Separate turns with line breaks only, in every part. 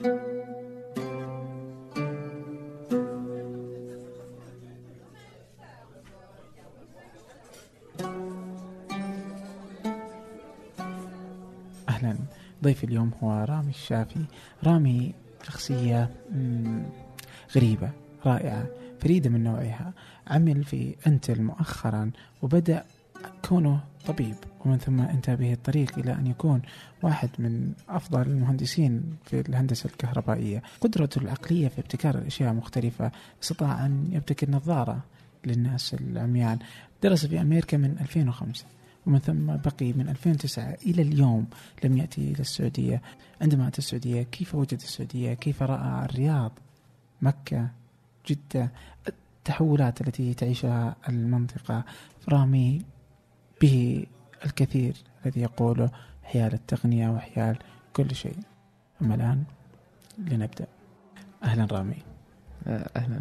أهلا. ضيفي اليوم هو رامي الشافي. رامي شخصية غريبة رائعة فريدة من نوعها. عمل في أنتل مؤخرا وبدأ كونه طبيب ومن ثم انتهى به الطريق إلى أن يكون واحد من أفضل المهندسين في الهندسة الكهربائية. قدرته العقلية في ابتكار الأشياء مختلفة استطاع أن يبتكر نظارة للناس العميان درس في أمريكا من 2005 ومن ثم بقي من 2009 إلى اليوم لم يأتي إلى السعودية. عندما أتى السعودية كيف وجد السعودية؟ كيف رأى الرياض مكة جدة؟ التحولات التي تعيشها المنطقة. رامي به الكثير الذي يقوله حيال التقنية وحيال كل شيء. أما الآن لنبدأ. أهلا رامي.
آه، أهلا.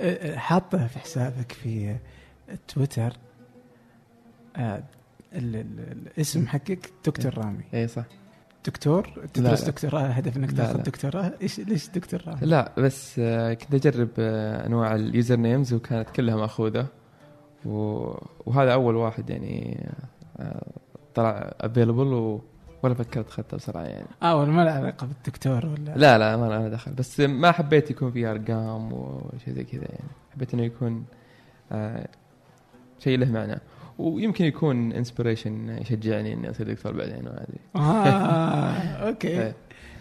أه، حاطه في حسابك في تويتر ال- الاسم حقك دكتور رامي.
اي صح.
دكتور؟ تدرس. دكتوراه؟ هدف
إنك
تاخذ. دكتوراه؟ إيش ليش دكتور رامي؟
لا بس آه، كنت أجرب آه، أنواع ال usernames وكانت كلها مأخوذة. وهذا أول واحد يعني آه، طلع available و... ولا فكرت اخذته بسرعة يعني.
آه ولا ما له علاقة بالدكتور ولا؟
لا لا ما أنا دخل. بس ما حبيت يكون فيه أرقام وشيء زي كذا يعني. حبيت إنه يكون آه، شيء له معنى. ويمكن يكون inspiration يشجعني إني أصير دكتور بعدين أدري.
آه أوكي.
إيه.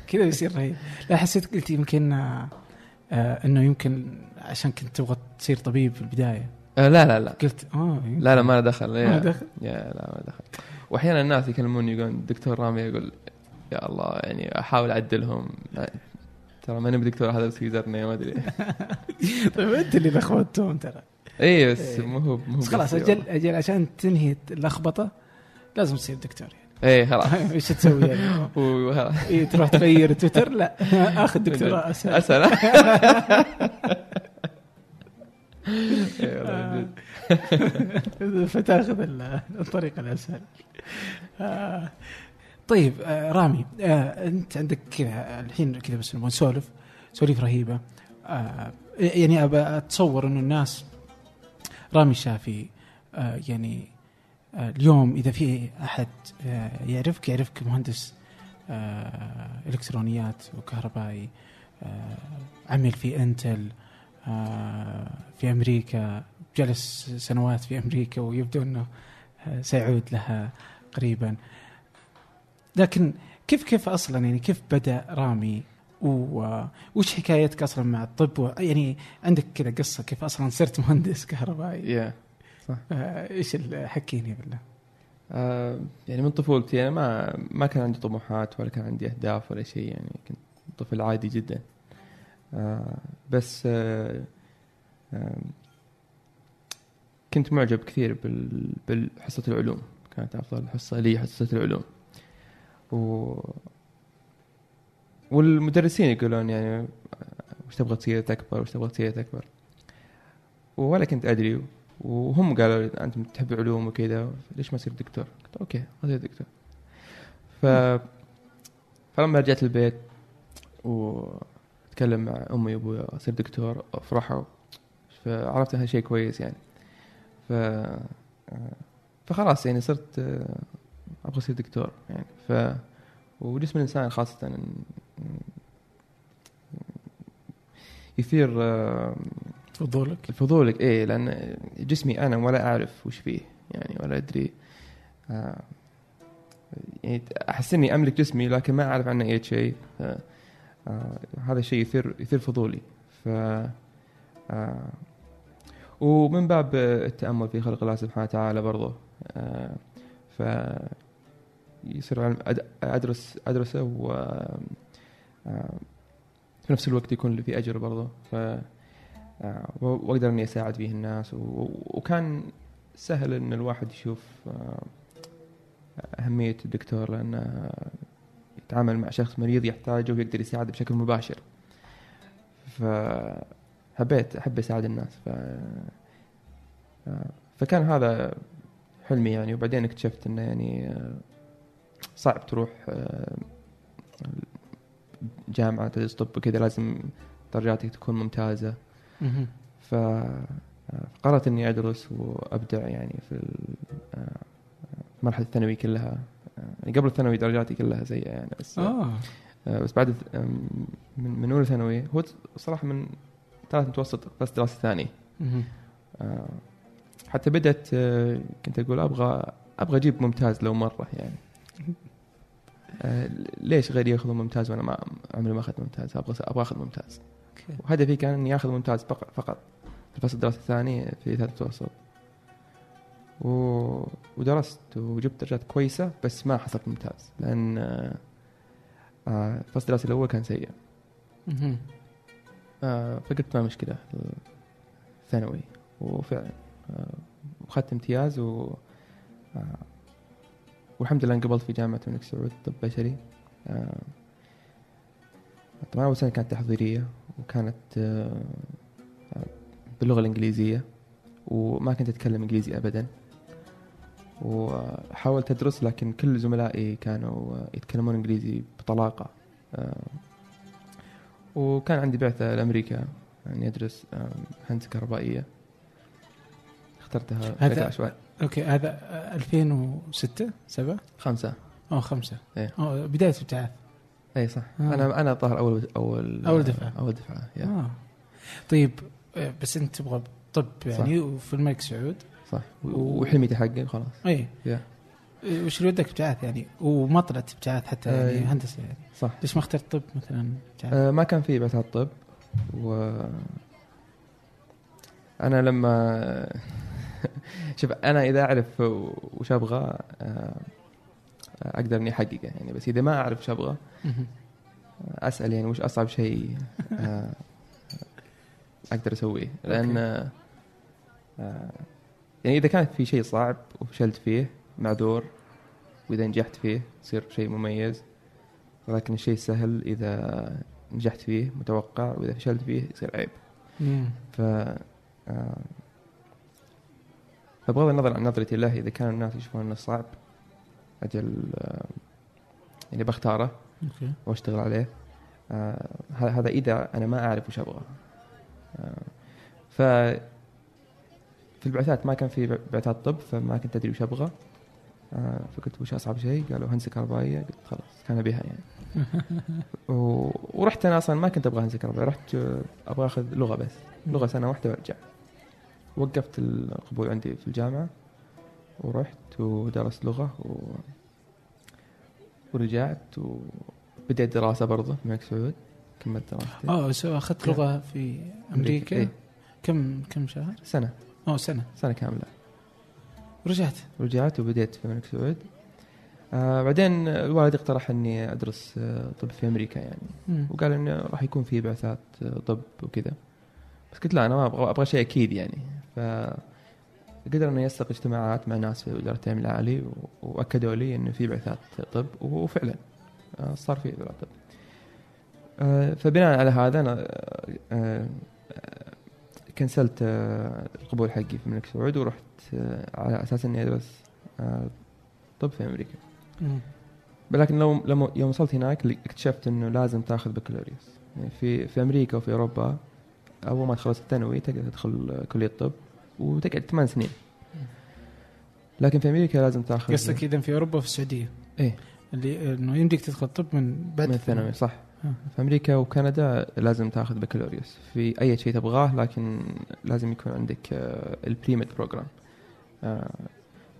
كذا بيصير رهيب. لا حسيت قلت يمكن آه، إنه يمكن عشان كنت تبغى تصير طبيب في البداية.
آه، لا لا لا.
قلت آه يمكن.
لا لا ما دخل.
ما دخل.
يا لا ما دخل. واحيانا الناس يكلموني يقولون دكتور رامي يقول يا الله يعني أحاول أعدلهم. ترى ماني بدكتور هذا بس username ما أدري.
طيب أنت اللي لخبطتهم ترى.
إي بس
إيه.
مو هو مو
بس خلاص أجل أجل عشان تنهي اللخبطة لازم تصير دكتور يعني.
إي خلاص.
إيش تسوي يعني؟ إيه تروح تغير تويتر؟ لا آخذ دكتوراه اسهل
اسهل.
فتاخذ ال- الطريق الأسهل. آه، طيب آه، رامي آه، أنت عندك كذا الحين كذا بس نسولف سواليف رهيبة. آه، يعني أبى أتصور إنه الناس رامي الشافي آه، يعني آه، اليوم إذا في أحد آه، يعرفك يعرفك مهندس آه، إلكترونيات وكهربائي آه، عمل في انتل آه، في أمريكا جلس سنوات في أمريكا ويبدو إنه آه، سيعود لها قريبا. لكن كيف كيف أصلا؟ يعني كيف بدأ رامي؟ و- وش حكايتك أصلا مع الطب؟ يعني عندك كذا قصة كيف أصلا صرت مهندس كهربائي؟
يا
آه، إيش حكيني بالله؟
آه، يعني من طفولتي أنا ما ما كان عندي طموحات ولا كان عندي أهداف ولا شيء يعني كنت طفل عادي جدا. آه، بس آه، آه، كنت معجب كثير بالحصة العلوم. كانت أفضل حصة لي حصة العلوم. و والمدرسين يقولون يعني آه، وش تبغى تصير تكبر؟ وش تبغى تصير تكبر؟ ولا كنت أدري. وهم قالوا لي أنت تحب العلوم وكذا ليش ما تصير دكتور؟ قلت أوكي اصير دكتور. ف فلما رجعت البيت واتكلم مع أمي وأبوي اصير دكتور افرحوا فعرفت هذا شيء كويس يعني. ف فخلاص يعني صرت أبغى أصير دكتور يعني. ف وجسم الانسان خاصة. يثير
فضولك؟
فضولك إيه لأن جسمي أنا ولا أعرف وش فيه يعني ولا أدري. آه يعني أحس إني أملك جسمي لكن ما أعرف عنه اي شيء. هذا الشيء يثير يثير فضولي. ف آه ومن باب التأمل في خلق الله سبحانه وتعالى برضه آه ف يصير أدرس أدرسه و آه في نفس الوقت يكون في أجر برضه. ف آه، وأقدر إني أساعد فيه الناس. وكان سهل إن الواحد يشوف آه، أهمية الدكتور لأنه يتعامل مع شخص مريض يحتاجه ويقدر يساعده بشكل مباشر. فحبيت أحب أساعد الناس. ف فكان هذا حلمي يعني. وبعدين اكتشفت إنه يعني آه، صعب تروح آه، جامعة تدرس طب وكذا. لازم درجاتك تكون ممتازة.
مهم.
ف قررت إني أدرس وأبدع يعني في ال- آه، مرحلة الثانوي كلها. يعني قبل الثانوي درجاتي كلها سيئة يعني بس
آه.
آه، بس بعد من من أولى ثانوي هو صراحة من ثالث متوسط بس دراسة ثاني. آه، حتى بدأت آه، كنت أقول أبغى أبغى أجيب ممتاز لو مرة يعني. آه، ليش غيري يأخذ ممتاز وأنا ما عمري ما أخذت ممتاز؟ أبغى أبغى أخذ ممتاز. وهدفي كان إني آخذ ممتاز فق- فقط. في الفصل الدراسي الثاني في ثالث متوسط. و... ودرست وجبت درجات كويسة بس ما حصلت ممتاز لأن آه، آه، الفصل الدراسي الأول كان سيء. آه، فقلت ما مشكلة ثانوي وفعلا آه، وأخذت امتياز و والحمد لله انقبلت في جامعة الملك سعود طب بشري. طبعا أول سنة كانت تحضيرية وكانت باللغة الإنجليزية وما كنت أتكلم إنجليزي ابدا. وحاولت أدرس لكن كل زملائي كانوا آه، يتكلمون إنجليزي بطلاقة. آه، وكان عندي بعثة لأمريكا إني أدرس آه، هندسة كهربائية. اخترتها
هذا-
عشوائي
أوكي هذا آه، 2006 7
خمسة.
أو خمسة.
إيه.
آه بداية ابتعاث
اي صح.
آه.
أنا أنا الظاهر أول أول
أول دفعة.
أول دفعة يا.
آه. طيب آه، بس أنت تبغى طب يعني وفي الملك سعود.
صح. و-
و-
وحلمي تحقق خلاص.
اي. إيه، وش اللي ودك ابتعاث يعني؟ وما طلعت ابتعاث حتى يعني
أي.
هندسة يعني.
صح.
ليش ما اخترت طب مثلا؟ ابتعاث؟
آه ما كان في بعثات طب و أنا لما شوف أنا إذا أعرف وش أبغى آه، أقدر إني أحققه يعني. بس إذا ما أعرف وش
أبغى.
أسأل يعني وش أصعب شيء آه، أقدر أسويه. لأن آه، يعني إذا كانت في شيء صعب وفشلت فيه معذور وإذا نجحت فيه يصير شيء مميز ولكن الشيء السهل إذا نجحت فيه متوقع وإذا فشلت فيه يصير عيب. ف آه، فبغض النظر عن نظرتي له إذا كان الناس يشوفون أنه صعب أجل آه، يعني بختاره
أوكي.
وأشتغل عليه. آه هذا إذا أنا ما أعرف وش أبغى. آه ف في البعثات ما كان في بعثات طب فما كنت أدري وش أبغى. آه فقلت وش أصعب شيء؟ قالوا هندسة كهربائية. قلت خلاص كان بها يعني. و... ورحت أنا أصلا ما كنت أبغى هندسة كهربائية. رحت آه، أبغى آخذ لغة بس. لغة سنة واحدة وأرجع. وقفت القبول عندي في الجامعة. ورحت ودرست لغة و... ورجعت وبديت دراسة برضه في الملك سعود. كملت دراستي.
آه أخذت لغة في أمريكا؟
إيه.
كم كم شهر؟
سنة.
آه سنة.
سنة كاملة.
ورجعت
رجعت وبديت في الملك سعود. آه بعدين الوالد اقترح إني أدرس آه طب في أمريكا يعني.
مم.
وقال إنه راح يكون في بعثات آه، طب وكذا. بس قلت لا أنا ما أبغى أبغى شيء أكيد يعني. ف قدر انه يسلق اجتماعات مع ناس في وزارة التعليم العالي وأكدوا لي إنه في بعثات طب وفعلا آه، صار في بعثات طب. آه، فبناء على هذا أنا آه، كنسلت آه، القبول حقي في الملك سعود ورحت آه، على أساس إني أدرس آه، طب في أمريكا.
مم.
لكن لو لما يوم وصلت هناك اكتشفت إنه لازم تأخذ بكالوريوس. يعني في في أمريكا وفي أوروبا أول ما تخلص الثانوي تقدر تدخل كلية طب وتقعد ثمان سنين. لكن في أمريكا لازم تأخذ
قصدك اذا في أوروبا وفي السعودية؟
إيه.
اللي إنه يمديك تدخل طب من بعد
من الثانوي صح. في أمريكا وكندا لازم تاخذ بكالوريوس. في أي شيء تبغاه لكن لازم يكون عندك ال pre-med program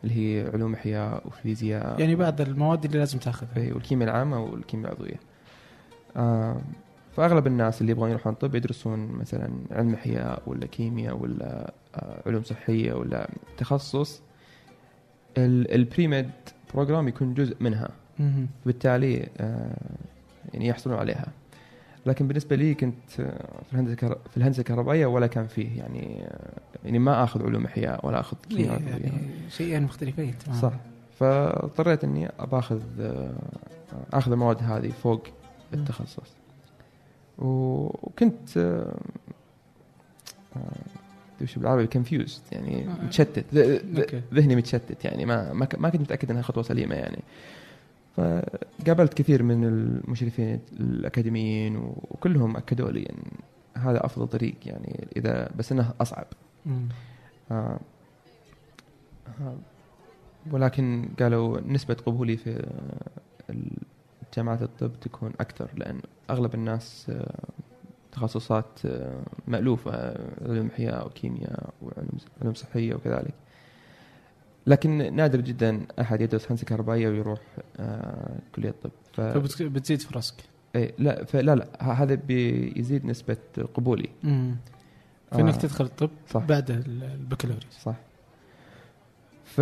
اللي هي علوم احياء وفيزياء.
يعني بعض المواد اللي لازم تاخذها.
اي والكيمياء العامة والكيمياء العضوية. آه فأغلب الناس اللي يبغون يروحون طب يدرسون مثلا علم أحياء ولا كيمياء ولا آه علوم صحية ولا تخصص. ال- ال pre-med program يكون جزء منها. بالتالي آه يعني يحصلون عليها. لكن بالنسبة لي كنت آه، في الهندسة الكهر- في الهندسة الكهربائية ولا كان فيه يعني آه يعني ما آخذ علوم إحياء ولا آخذ.
يعني شيئين مختلفين تماما.
صح. فاضطريت إني باخذ آخذ المواد هذه فوق التخصص. وكنت آه، آه، وش بالعربي؟ كونفيوزد يعني
آه.
متشتت. ذهني متشتت يعني ما ما كنت متأكد إنها خطوة سليمة يعني. فقابلت كثير من المشرفين الأكاديميين وكلهم أكدوا لي إن هذا أفضل طريق يعني إذا بس إنه
أصعب.
آه آه، ولكن قالوا نسبة قبولي في جامعات الطب تكون أكثر لأن أغلب الناس آه، تخصصات آه، مألوفة علوم أحياء وكيمياء وعلوم علوم صحية وكذلك لكن نادر جدا أحد يدرس هندسة كهربائية ويروح آه، كلية الطب ف...
فبتزيد فرصك.
إيه لا فلا لا هذا بيزيد نسبة قبولي.
مم. فانك
آه.
تدخل الطب
صح.
بعد ال- البكالوريوس.
صح. ف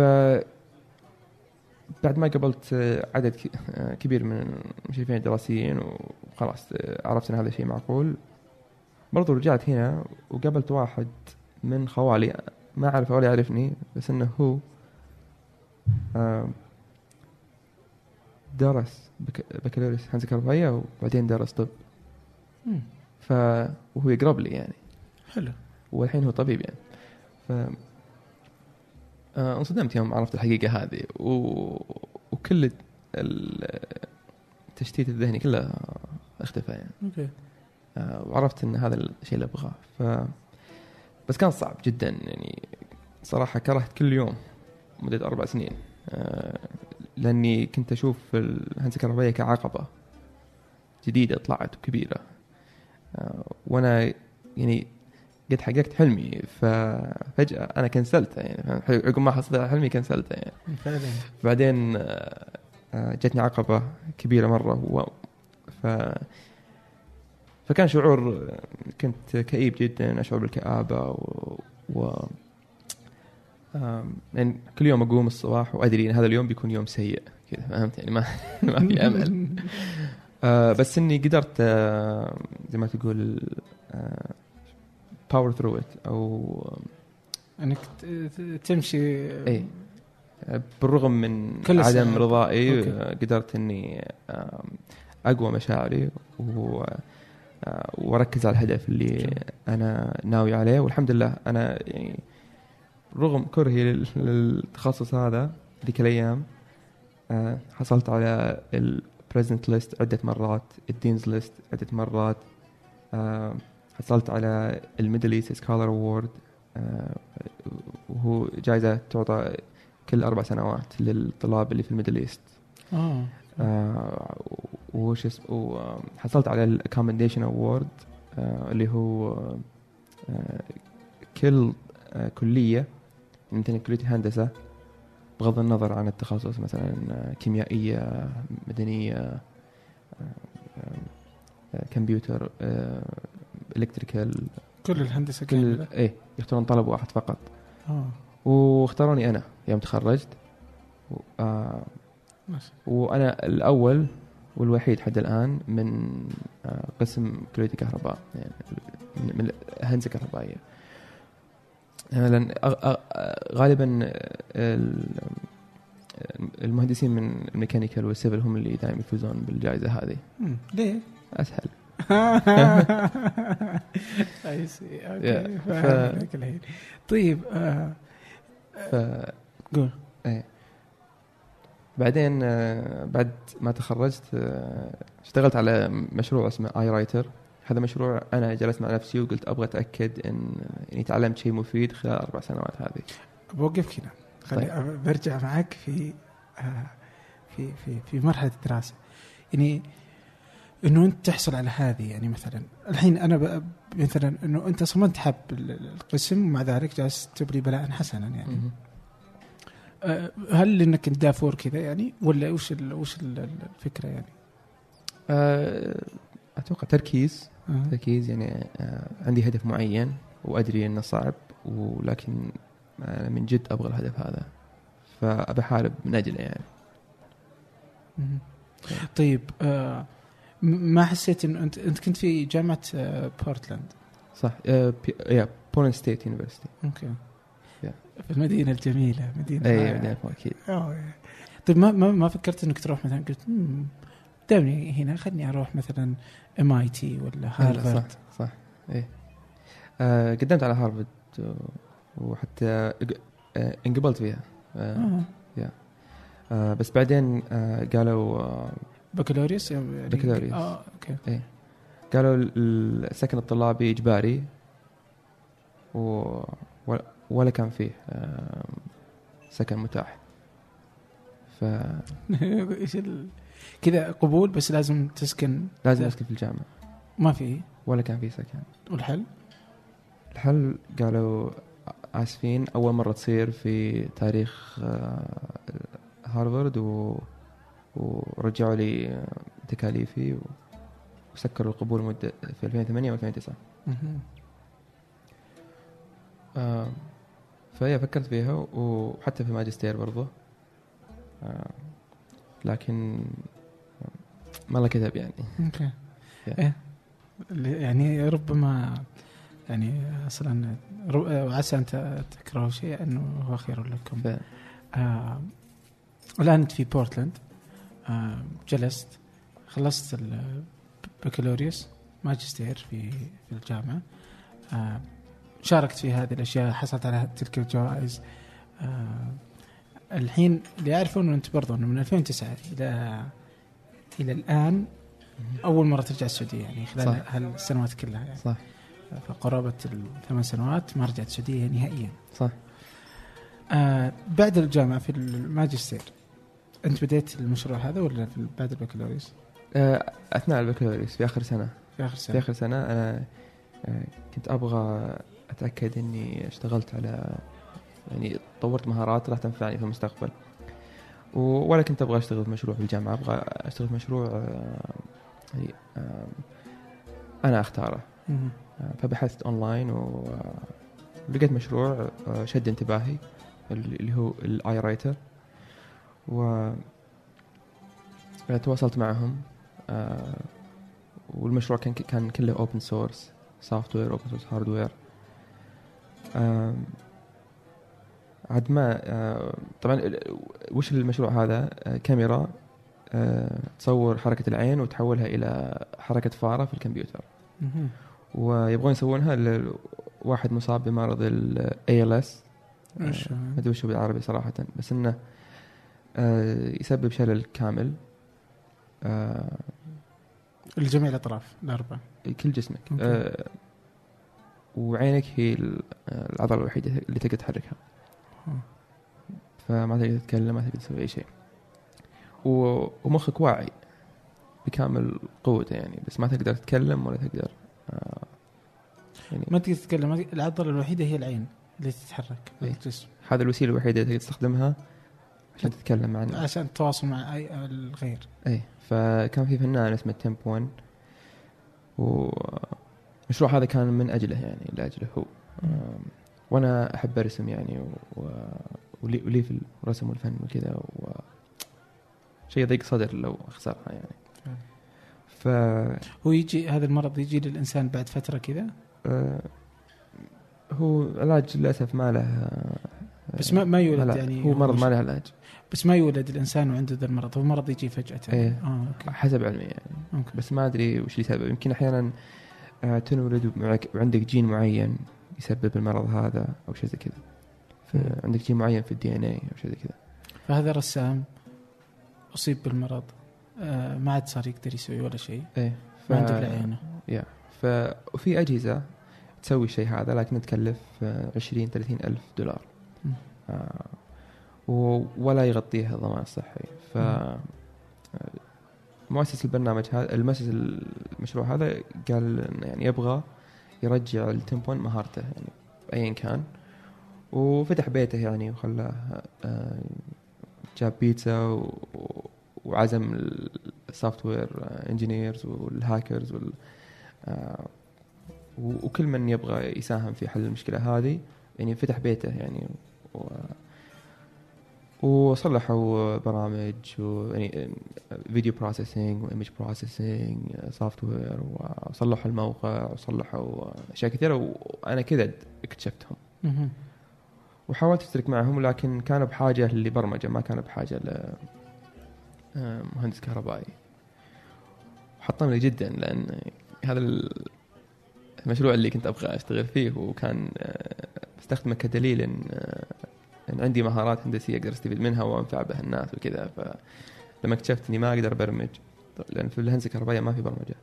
بعد ما قابلت آه، عدد آه، كبير من المشرفين الدراسيين وخلاص آه، عرفت إن هذا الشيء معقول برضو رجعت هنا وقابلت واحد من خوالي ما اعرفه ولا يعرفني بس إنه هو درس بك- بكالوريوس هندسه كهربائيه وبعدين درس طب. ف وهو يقرب لي يعني.
حلو.
والحين هو طبيب يعني. ف آه، انصدمت يوم عرفت الحقيقة هذه. و... وكل ال- التشتيت الذهني كله اختفى يعني.
أوكي.
آه، وعرفت إن هذا الشيء اللي أبغاه. ف بس كان صعب جدا يعني. صراحة كرهت كل يوم. مدة أربع سنين. آه، لأني كنت أشوف الهندسة الكهربائية كعقبة جديدة طلعت وكبيرة آه، وأنا يعني قد حققت حلمي ففجأة أنا كنسلته يعني؟ عقب ما حصلت على حلمي كنسلته يعني.
فعلا.
بعدين آه، جتني عقبة كبيرة مرة و... ف... فكان شعور كنت كئيب جدا أشعر بالكآبة و, و... يعني كل يوم أقوم الصباح وأدري إن هذا اليوم بيكون يوم سيء كذا فهمت يعني ما ما في أمل آه بس إني قدرت آه زي ما تقول power through it أو
إنك تمشي
إيه. بالرغم من عدم. رضائي
أوكي.
قدرت إني أقوى مشاعري و آه، وأركز على الهدف اللي. أنا ناوي عليه والحمد لله أنا يعني رغم كرهي لل- للتخصص هذا ذيك الأيام آه، حصلت على ال president's list عدة مرات ال dean's list عدة مرات آه، حصلت على ال Middle East scholar award وهو جائزه تعطى كل أربع سنوات للطلاب اللي في ال Middle
East
آه. آه، وش اسمه وحصلت على ال commendation award اللي هو كل كلية مثلا كلية الهندسة بغض النظر عن التخصص مثلا آه، كيميائية مدنية آه، آه، كمبيوتر الكتريكال
كل الهندسة
كل
كاملة؟
إيه يختارون طلب واحد فقط.
آه.
واختاروني أنا يوم تخرجت. و- آه وأنا الأول والوحيد حتى الآن من آه قسم كلية الكهرباء يعني من الهندسة الكهربائية. لأن غالبا آه، ال- المهندسين من ال mechanical وال civil هم اللي دائما يفوزون بالجائزة هذه.
ليه؟ أسهل.
I
see. أوكي الحين. طيب آه،
ف
قول.
إيه. بعدين آه، بعد ما تخرجت اشتغلت على مشروع اسمه اي رايتر هذا مشروع أنا جلست مع نفسي وقلت أبغى أتأكد إن اني تعلمت شيء مفيد خلال أربع سنوات هذه
بوقفك هنا خلي
طيب.
برجع معك في آه، في في في مرحلة الدراسة يعني إنه أنت تحصل على هذه يعني مثلا الحين أنا مثلا إنه أنت صممت حب ال- القسم ومع ذلك جالس تبلي بلاء حسنا يعني
مهم.
آه، هل إنك انت دافور كذا يعني ولا وش ال وش ال- الفكرة يعني؟
آه، أتوقع تركيز
آه.
تركيز يعني آه، عندي هدف معين وأدري إنه صعب ولكن أنا من جد أبغى الهدف هذا فابى أحارب من أجله يعني.
طيب آه ما حسيت انه أنت أنت كنت في جامعة آه بورتلاند
صح آه، بي- يا Portland State
University
أوكي.
في المدينة الجميلة مدينة
اي. بعدين
أكيد. طيب ما ما فكرت إنك تروح مثلا قلت "مم، دامني هنا خلني أروح مثلا MIT ولا هارفارد؟
صح صح. إيه. آه قدمت على هارفرد و- وحتى آه انقبلت فيها. آه
آه.
آه بس بعدين آه قالوا آه
بكالوريوس؟ يعني
بكالوريوس.
آه أوكي.
قالوا ال- السكن الطلابي إجباري و ولا- كان فيه آه سكن متاح. ف
إيش. كذا قبول بس لازم تسكن.
لازم
لا.
أسكن في الجامعة.
ما في؟
ولا كان في سكن.
والحل؟
الحل قالوا آسفين أول مرة تصير في تاريخ آه، هارفارد و... ورجعوا لي تكاليفي و... وسكروا القبول مدة في 2008 و 2009
مهم.
آه فهي فكرت فيها وحتى في ماجستير برضه آه لكن ما الله كذب يعني.
أوكي.
Yeah.
إيه. يعني ربما يعني أصلا رب- وعسى أن تكرهوا شيء إنه هو خير لكم.
ف...
آه الآن أنت في بورتلاند آه جلست خلصت البكالوريوس ماجستير في في الجامعة. آه شاركت في هذه الأشياء حصلت على تلك الجوائز. آه الحين اللي يعرفون أنت برضو إنه من 2009 إلى إلى الآن أول مرة ترجع السعودية يعني خلال
صح.
هالسنوات كلها يعني.
صح.
فقرابة الثمان سنوات ما رجعت السعودية نهائيا.
صح.
آه بعد الجامعة في الماجستير أنت بديت المشروع هذا ولا في بعد البكالوريوس؟
آه أثناء البكالوريوس في آخر سنة.
في آخر
في
سنه
آخر سنة أنا آه كنت أبغى أتأكد إني اشتغلت على يعني طورت مهارات راح تنفعني في المستقبل. ولا كنت أبغى أشتغل في مشروع في الجامعة أبغى أشتغل في مشروع آه آه أنا
أختاره.
آه، فبحثت أونلاين ولقيت مشروع شد انتباهي اللي هو ال EyeWriter و تواصلت معهم والمشروع كان كان كله open source software open source hardware عاد ما آه، طبعا ال- وش المشروع هذا آه، كاميرا آه، تصور حركة العين وتحولها إلى حركة فارة في الكمبيوتر. ويبغون يسوونها لواحد مصاب بمرض ال ALS
إيش؟
ما أدري وش هو بالعربي صراحة بس إنه يسبب شلل كامل
لجميع الأطراف الاربعه
كل جسمك. آه، وعينك هي ال- العضلة الوحيدة اللي تقدر تحركها. فما تقدر تتكلم ما تقدر تسوي أي شيء. ومخك واعي بكامل قوته يعني بس ما تقدر تتكلم ولا تقدر آه، يعني
ما تقدر تتكلم العضلة الوحيدة هي العين اللي تتحرك
إيه.
الجسم.
هذا الوسيلة الوحيدة اللي تقدر تستخدمها عشان تتكلم مع الناس
عشان التواصل مع اي الغير.
اي فكان في فنان اسمه تيمب 1 والمشروع هذا كان من أجله يعني لأجله هو. آم، وأنا أحب أرسم يعني و... ولي, ولي في الرسم والفن وكذا و... شيء يضيق صدر لو أخسرها يعني. ف
هو يجي هذا المرض يجي للإنسان بعد فترة كذا؟
آه، هو علاج للأسف ما له آه،
بس ما ما يولد
لا،
يعني
هو مرض ما له علاج.
بس ما يولد الإنسان وعنده ذا المرض هو مرض يجي فجأة.
إيه.
آه أوكي.
حسب علمي يعني.
أوكي.
بس ما أدري وش اللي سبب. يمكن أحيانا آه، تنولد وعندك جين معين. يسبب المرض هذا أو شيء زي كذا. فعندك جين معين في الدي إن اي أو شيء زي كذا.
فهذا رسام أصيب بالمرض. آه ما عاد صار يقدر يسوي ولا شيء.
إيه ف...
ما عنده عينه
يا. ف وفي أجهزة تسوي الشيء هذا لكن تكلف آه، 20 30 ألف دولار. آه و- ولا يغطيها الضمان الصحي ف. آه، مؤسس البرنامج هذا المؤسس المشروع هذا قال يعني يبغى يرجع ل Tempt One مهارته يعني ايا كان. وفتح بيته يعني وخلاه آه، جاب بيتزا وعزم ال software engineers وال hackers وال آه، وكل من يبغى يساهم في حل المشكلة هذه يعني فتح بيته يعني و وصلحوا برامج ويعني video processing و image processing software وصلحوا الموقع وصلحوا أشياء كثيرة وأنا كذا اكتشفتهم. وحاولت أشترك معهم لكن كانوا بحاجة لبرمجة ما كانوا بحاجة ل آه، مهندس كهربائي وحطمني جدا لأن هذا ال- المشروع اللي كنت أبغى أشتغل فيه وكان آه، بستخدمه كدليل ان آه، ان عندي مهارات هندسية أقدر أستفيد منها وأنفع بها الناس وكذا فلما اكتشفت إني ما أقدر أبرمج لأن في الهندسة الكهربائية ما في
برمجة.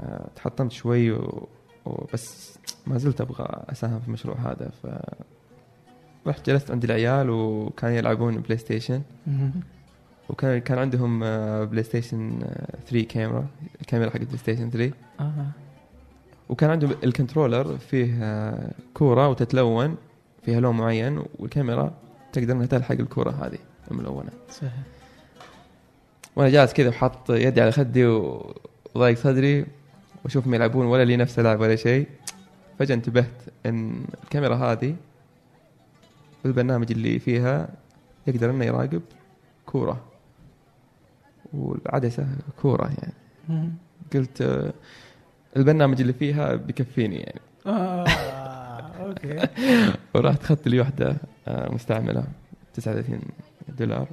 آه، تحطمت شوي و... وبس ما زلت أبغى أساهم في المشروع هذا ف رحت جلست عند العيال وكانوا يلعبون بلاي ستيشن. وكان كان عندهم آه، بلاي ستيشن آه، 3 كاميرا الكاميرا حق بلاي ستيشن 3
آه.
وكان عندهم ال controller فيه آه، كورة وتتلون فيها لون معين والكاميرا تقدر إنها تلحق الكوره هذه الملونة.
صحيح.
وأنا جالس كذا وحاط يدي على خدي وضايق صدري واشوفهم يلعبون ولا لي نفس العب ولا شيء. فجأة انتبهت إن الكاميرا هذه البرنامج اللي فيها يقدر إنه يراقب كورة. والعدسة كورة يعني. قلت آه، البرنامج اللي فيها بيكفيني يعني.
آه. أوكي.
ورحت اخذت لي واحدة آه، مستعملة 39 دولار.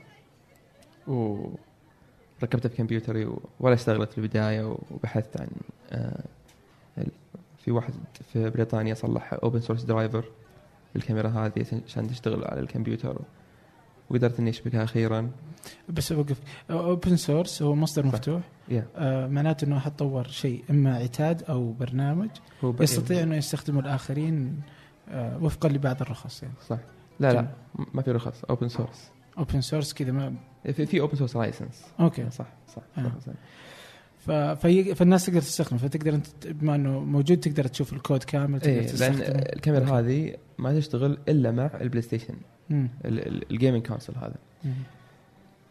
وركبتها في كمبيوتري وما اشتغلت في البداية وبحثت عن آه، في واحد في بريطانيا صلح open source driver للكاميرا هذه عشان تشتغل على الكمبيوتر. وقدرت إني أشبكها أخيرا.
بس أوقف. open source هو مصدر. مفتوح.
يا
آه معناته إنه احد طور شيء إما عتاد أو برنامج. يستطيع إنه يستخدمه الآخرين آه وفقا لبعض الرخص يعني.
صح. لا لا م- ما في رخص. اوبن سورس
اوبن سورس كذا ما
في في اوبن سورس لايسنس
أوكي.
صح صح,
آه.
صح.
ف... في... فالناس تقدر تستخدمه. فتقدر أنت بما إنه موجود تقدر تشوف الكود كامل تقدر
لأن
تستخدمه.
الكاميرا
أوكي.
هذه ما تشتغل إلا مع البلاي ستيشن.
ال
gaming console هذا
مم.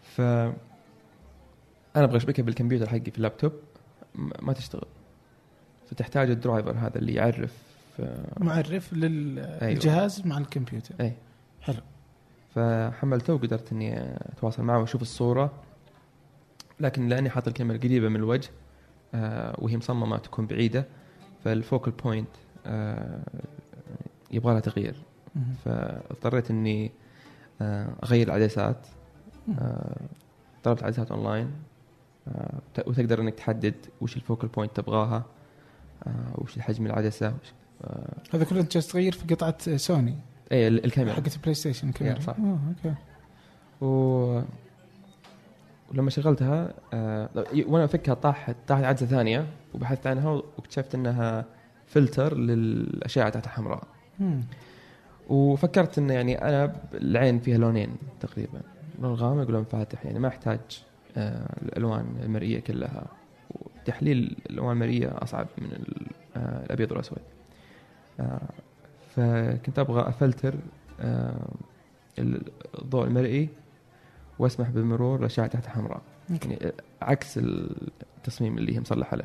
ف أنا أبغى أشبكها بالكمبيوتر حقي في اللابتوب ما تشتغل فتحتاج ال driver هذا اللي يعرف آه،
معرف للجهاز مع الكمبيوتر
أي
حلو.
فحملته وقدرت إني أتواصل معه وأشوف الصورة لكن لأني حاط الكاميرا قريبه من الوجه آه، وهي مصممة تكون بعيدة فال focal point يبغى لها تغيير. فاضطريت إني آه، أغير العدسات. آه، طلبت عدسات أونلاين. آه، وتقدر إنك تحدد وش ال focal point تبغاها وش الحجم العدسة وش
هذا كله أنت جالس تغير في قطعة سوني.
اي ال- الكاميرا.
حقت البلاي ستيشن الكاميرا.
صح.
آه أوكي.
و... ولما شغلتها آه... وأنا افكها طاحت طاحت عدسة ثانية وبحثت عنها واكتشفت إنها فلتر للأشعة تحت الحمراء. وفكرت إنه يعني أنا العين فيها لونين تقريبا. لون غامق ولون فاتح يعني ما أحتاج آه الألوان المرئية كلها. وتحليل الألوان المرئية أصعب من آه الأبيض والأسود. آه فكنت أبغى أفلتر الضوء المرئي وأسمح بمرور الأشعة تحت
أوكي.
يعني عكس التصميم اللي هي مصلحة له.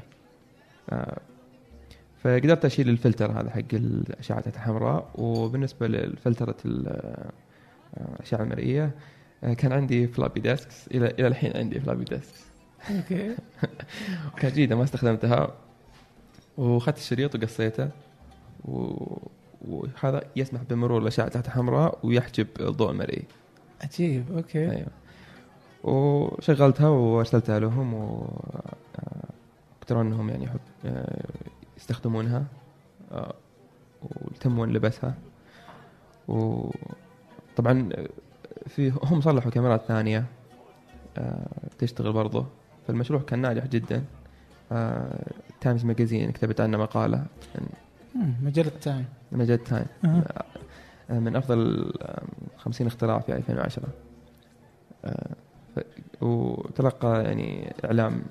فقدرت أشيل الفلتر هذا حق الأشعة تحت الحمراء وبالنسبة لفلتره ال- آه، الأشعة المرئية آه، كان عندي floppy disks إلى إلى الحين عندي floppy disks
أوكي.
كانت جيدة ما استخدمتها. وأخذت الشريط وقصيته و... وهذا يسمح بمرور الأشعة تحت الحمراء ويحجب الضوء المرئي
عجيب أوكي.
أيوه. وشغلتها وأرسلتها لهم و آه، إنهم يعني يحب يستخدمونها آه، ويتمون لابسينها. وطبعا في هم صلحوا كاميرات ثانية آه، تشتغل برضه. فالمشروع كان ناجح جدا. Times Magazine كتبت عنه مقالة.
مم. مجلة تايم
مجلة تايم. آه، من أفضل آه، 50 اختراع في 2010 آه، ف- وتلقى يعني إعلام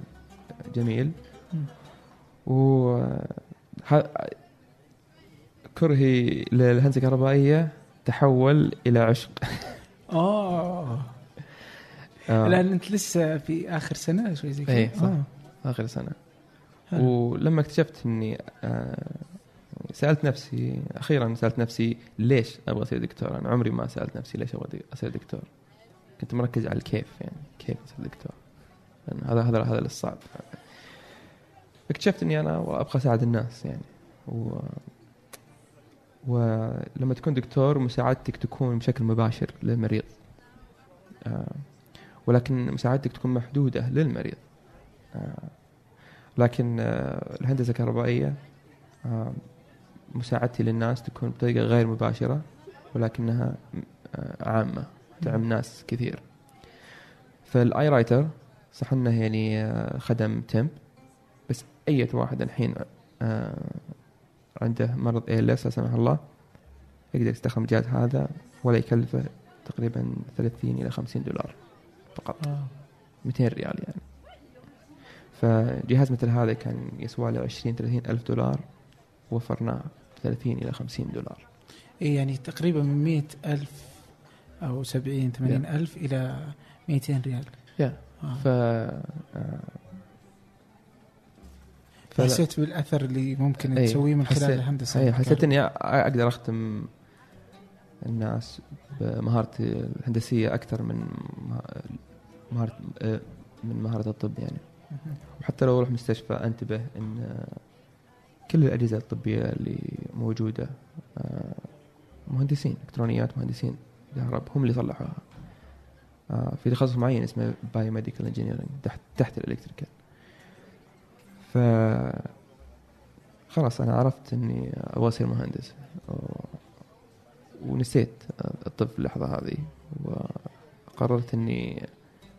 جميل. و كرهي للهندسة الكهربائية تحول إلى عشق
آه
آه،
لأن أنت لسه في آخر سنة شوي زي كذا
إيه، صح.
آه.
آخر سنة
حلو.
ولما اكتشفت إني آه، سألت نفسي أخيرا سألت نفسي ليش أبغى أصير دكتور؟ أنا عمري ما سألت نفسي ليش أبغى أصير دكتور. كنت مركز على الكيف يعني كيف أصير دكتور. هذا هذا هذا الصعب. اكتشفت إني أنا أبغى أساعد الناس يعني. و ولما تكون دكتور مساعدتك تكون بشكل مباشر للمريض. آه، ولكن مساعدتك تكون محدودة للمريض. آه، لكن آه، الهندسة الكهربائية آه، مساعدتي للناس تكون بطريقة غير مباشرة ولكنها آه، عامة تعم ناس كثير. فال EyeWriter صح إنه يعني آه، خدم تمب. أي واحد الحين آه، عنده مرض ALS لا سمح الله يقدر يستخدم الجهاز هذا ولا يكلفه تقريبا 30 إلى 50 دولار فقط.
آه.
200 ريال يعني. فجهاز مثل هذا كان يسوى له 20 30 ألف دولار وفرناه 30 إلى 50 دولار.
إيه يعني تقريبا من مئة ألف أو سبعين ثمانين ألف إلى 200 ريال.
يا
آه.
ف آه،
حسيت بالأثر اللي ممكن
إيه،
تسويه من خلال الهندسة
اي حسيت إني أقدر أختم الناس بمهارتي الهندسية أكثر من مه- مهاره آه، من مهارة الطب يعني. وحتى لو أروح مستشفى أنتبه إن كل الأجهزة الطبية اللي موجودة آه، مهندسين إلكترونيات مهندسين كهرب هم اللي صلحوها. آه، في تخصص معين اسمه biomedical engineering تحت تحت ال electrical. ف خلاص أنا عرفت إني أبغى أصير مهندس. ونسيت الطب في اللحظة هذه. وقررت إني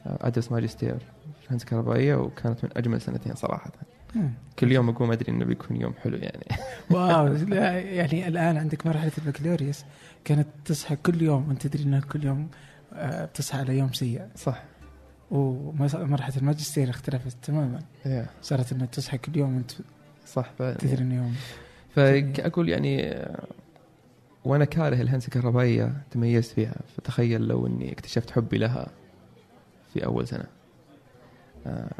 أدرس ماجستير في الهندسة الكهربائية وكانت من أجمل سنتين
صراحة.
كل يوم أقوم أدري إنه بيكون يوم حلو يعني.
واو لا، يعني الآن عندك مرحلة البكالوريوس. كانت تصحى كل يوم وأنت تدري انك كل يوم آه، بتصحى على يوم سيء.
صح.
ومرحله الماجستير اختلفت تماما. صارت انك تصحى كل يوم وأنت
صح
إنه يوم.
فأقول يعني وأنا كاره الهندسة الكهربائية تميزت فيها. فتخيل لو إني اكتشفت حبي لها في أول سنة. آه،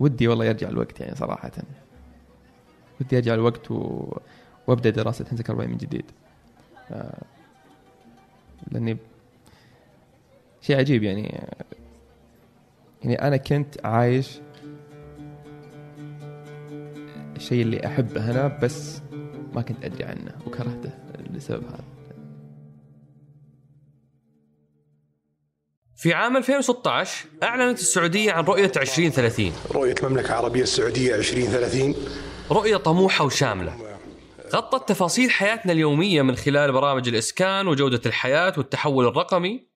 ودي والله يرجع الوقت يعني صراحة. ودي يرجع الوقت و... وأبدأ دراسة هندسه كهربائيه من جديد. آه، لأني شيء عجيب يعني. يعني أنا كنت عايش الشيء اللي أحبه أنا بس ما كنت أدري عنه وكرهته لسبب هذا.
في عام 2016 أعلنت السعودية عن رؤية 2030
رؤية المملكة العربية السعودية 2030
رؤية طموحة وشاملة. غطت تفاصيل حياتنا اليومية من خلال برامج الإسكان وجودة الحياة والتحول الرقمي.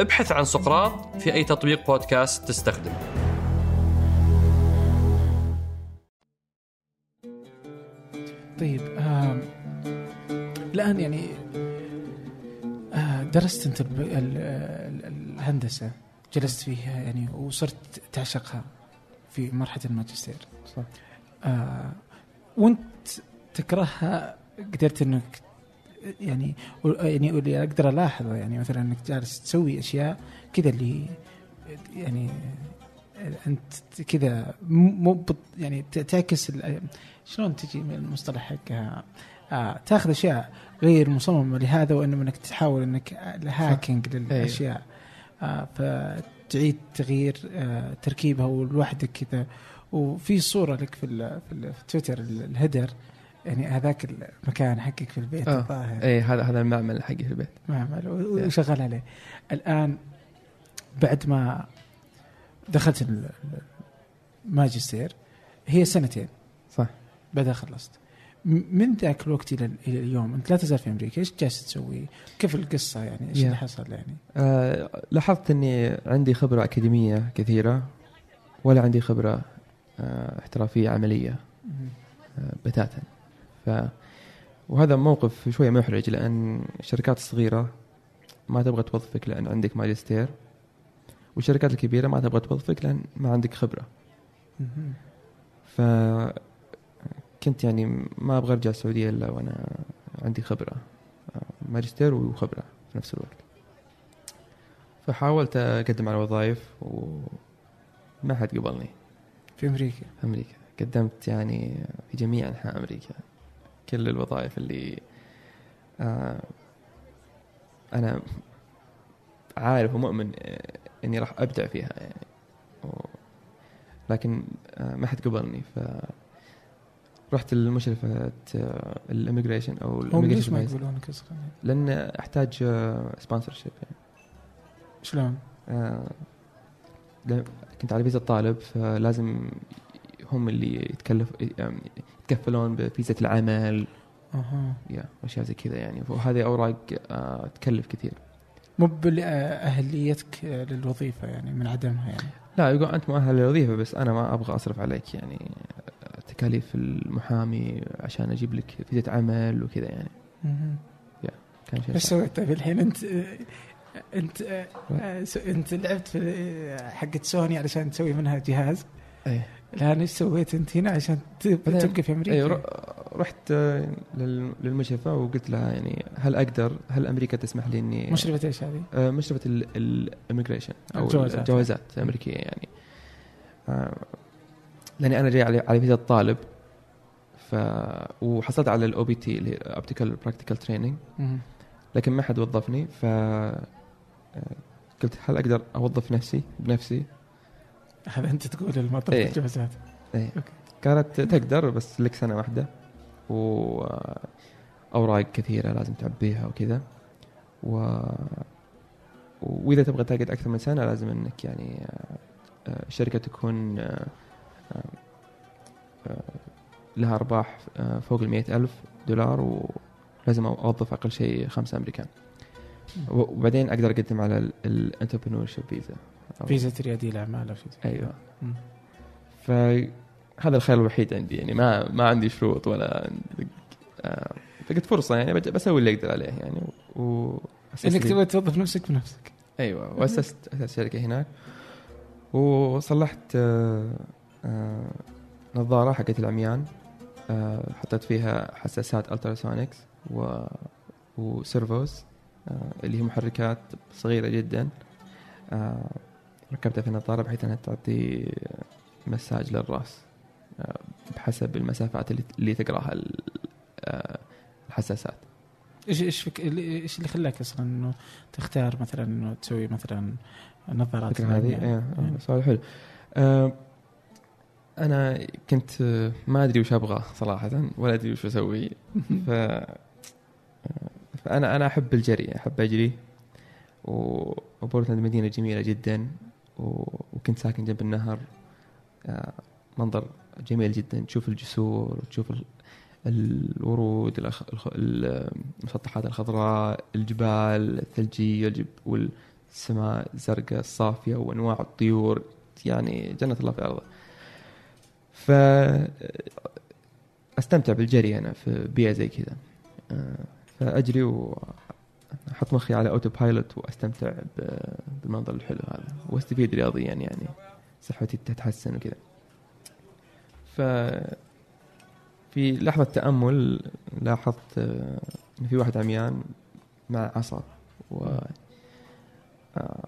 ابحث عن سقراط في أي تطبيق بودكاست تستخدمه
طيب آم، الآن يعني آه، درست أنت الب- ال- ال- الهندسة جلست فيها يعني وصرت تعشقها في مرحلة الماجستير
صح.
آه وأنت تكرهها قدرت إنك يعني يعني اللي أقدر الاحظه يعني مثلا إنك جالس تسوي أشياء كذا اللي يعني أنت كذا مو يعني تعكس شلون تجي من المصطلح حقها آه تاخذ أشياء غير مصممة لهذا وإنما إنك تحاول إنك الهاكينج للأشياء. آه فتعيد تغيير آه تركيبها لوحدك كذا. وفي صورة لك في في, في تويتر ال- الهيدر. يعني هذاك المكان حقك في البيت
آه.
الظاهر
اي هذا هذا المعمل حقي في البيت
معمل وشغال عليه الآن بعد ما دخلت ال- ال- الماجستير هي سنتين
صح
بعدها خلصت من ذاك الوقت إلى إلى اليوم أنت لا تزال في أمريكا إيش جالس تسوي؟ كيف القصة يعني؟ إيش
Yeah.
اللي حصل يعني؟
آه لاحظت إني عندي خبرة أكاديمية كثيرة ولا عندي خبرة آه احترافية عملية آه بتاتا ف وهذا موقف شوية محرج لأن الشركات الصغيرة ما تبغى توظفك لأن عندك ماجستير والشركات الكبيرة ما تبغى توظفك لأن ما عندك خبرة. ف كنت يعني ما أبغى أرجع السعودية إلا وأنا عندي خبرة ماجستير وخبرة في نفس الوقت. فحاولت أقدم على وظائف وما حد قبلني.
في أمريكا.
في أمريكا. قدمت يعني في جميع أنحاء أمريكا. كل الوظائف اللي آه أنا عارف ومؤمن آه، إني راح أبدع فيها يعني و- لكن آه ما حد قبلني ف رحت لمشرفة ال immigration
أو ال
immigration
ما يقبلونك أصلا؟
لأن أحتاج سبونسرشيب يعني
شلون؟
آه، كنت على فيزا الطالب فلازم هم اللي يتكلف يعني يتكفلون بفيزا العمل.
أها.
يا أشياء زي كذا يعني. وهذه أوراق آه، تكلف كثير.
مو بأهليتك للوظيفة يعني من عدمها يعني؟
لا يقول أنت مؤهل للوظيفة بس أنا ما أبغى أصرف عليك يعني. آه، تكاليف المحامي عشان أجيب لك فيزا عمل وكذا يعني.
مهم.
كان شيء إيش.
سويت؟ طيب الحين أنت أنت آه، أنت لعبت في حقت سوني علشان تسوي منها جهاز.
إيه.
الان إيش سويت أنت هنا عشان تبقى في
أمريكا؟ ر- رحت آه، لل- للمشرفة وقلت لها يعني هل أقدر هل أمريكا تسمح لي إني
مشرفة إيش هذه؟
آه، مشرفة ال immigration أو
الجوازات.
الجوازات الامريكيه يعني آه، لأني أنا جاي على على فيزا الطالب ف وحصلت على ال OPT اللي هي optional practical
training.
لكن ما حد وظفني ف قلت هل أقدر أوظف نفسي بنفسي؟
هذا أنت تقول المطلب
إيه.
الجوازات
إيه.
okay.
قالت تقدر بس لك سنة واحدة و أوراق كثيرة لازم تعبيها وكذا. و وإذا تبغى تقعد أكثر من سنة لازم إنك يعني آه، الشركة تكون آه، آه، لها أرباح فوق ال ألف دولار ولازم أوظف أقل شيء خمسة أمريكان. وبعدين أقدر أقدم على ال entrepreneurship visa
visa ريادي الأعمال كذا. أيوه.
فهذا الخيار الوحيد عندي يعني ما ما عندي شروط ولا آه، فقلت فرصة يعني بسوي اللي أقدر عليه يعني و إنك
تبغى توظف نفسك بنفسك.
أيوه واسست أسست شركة هناك وصلحت آه، آه، نظارة حقت العميان آه، حطيت فيها حساسات ultrasonics و و servos اللي هي محركات صغيرة جدا ركبتها في النظاره بحيث أنها تعطي مساج للرأس آه، بحسب المسافات اللي اللي تقراها آه، الحساسات.
إيش إيش فك... اللي- إيش اللي خلاك أصلا إنه تختار مثلا إنه تسوي مثلا نظارات
هذه؟
يعني.
إيه، آه، سؤال حلو. آه، أنا كنت آه، ما أدري وش أبغى صراحة ولا أدري وش أسوي. ف فأنا أنا أحب الجري أحب أجري وبورتلاند مدينة جميلة جدا. وكنت ساكن جنب النهر. آه، منظر جميل جدا. تشوف الجسور تشوف ال... الورود. المسطحات الخضراء الجبال الثلجية الجب... والسماء الزرقاء الصافيه وأنواع الطيور. يعني جنة الله في أرضه. ف أستمتع بالجري أنا في بيئة زي كذا. آه، فأجري واحط مخي على autopilot واستمتع بالمنظر الحلو هذا. وأستفيد رياضيا يعني. صحتي تتحسن وكذا. ف في لحظة تأمل لاحظت إن في واحد عميان مع عصا. و آه،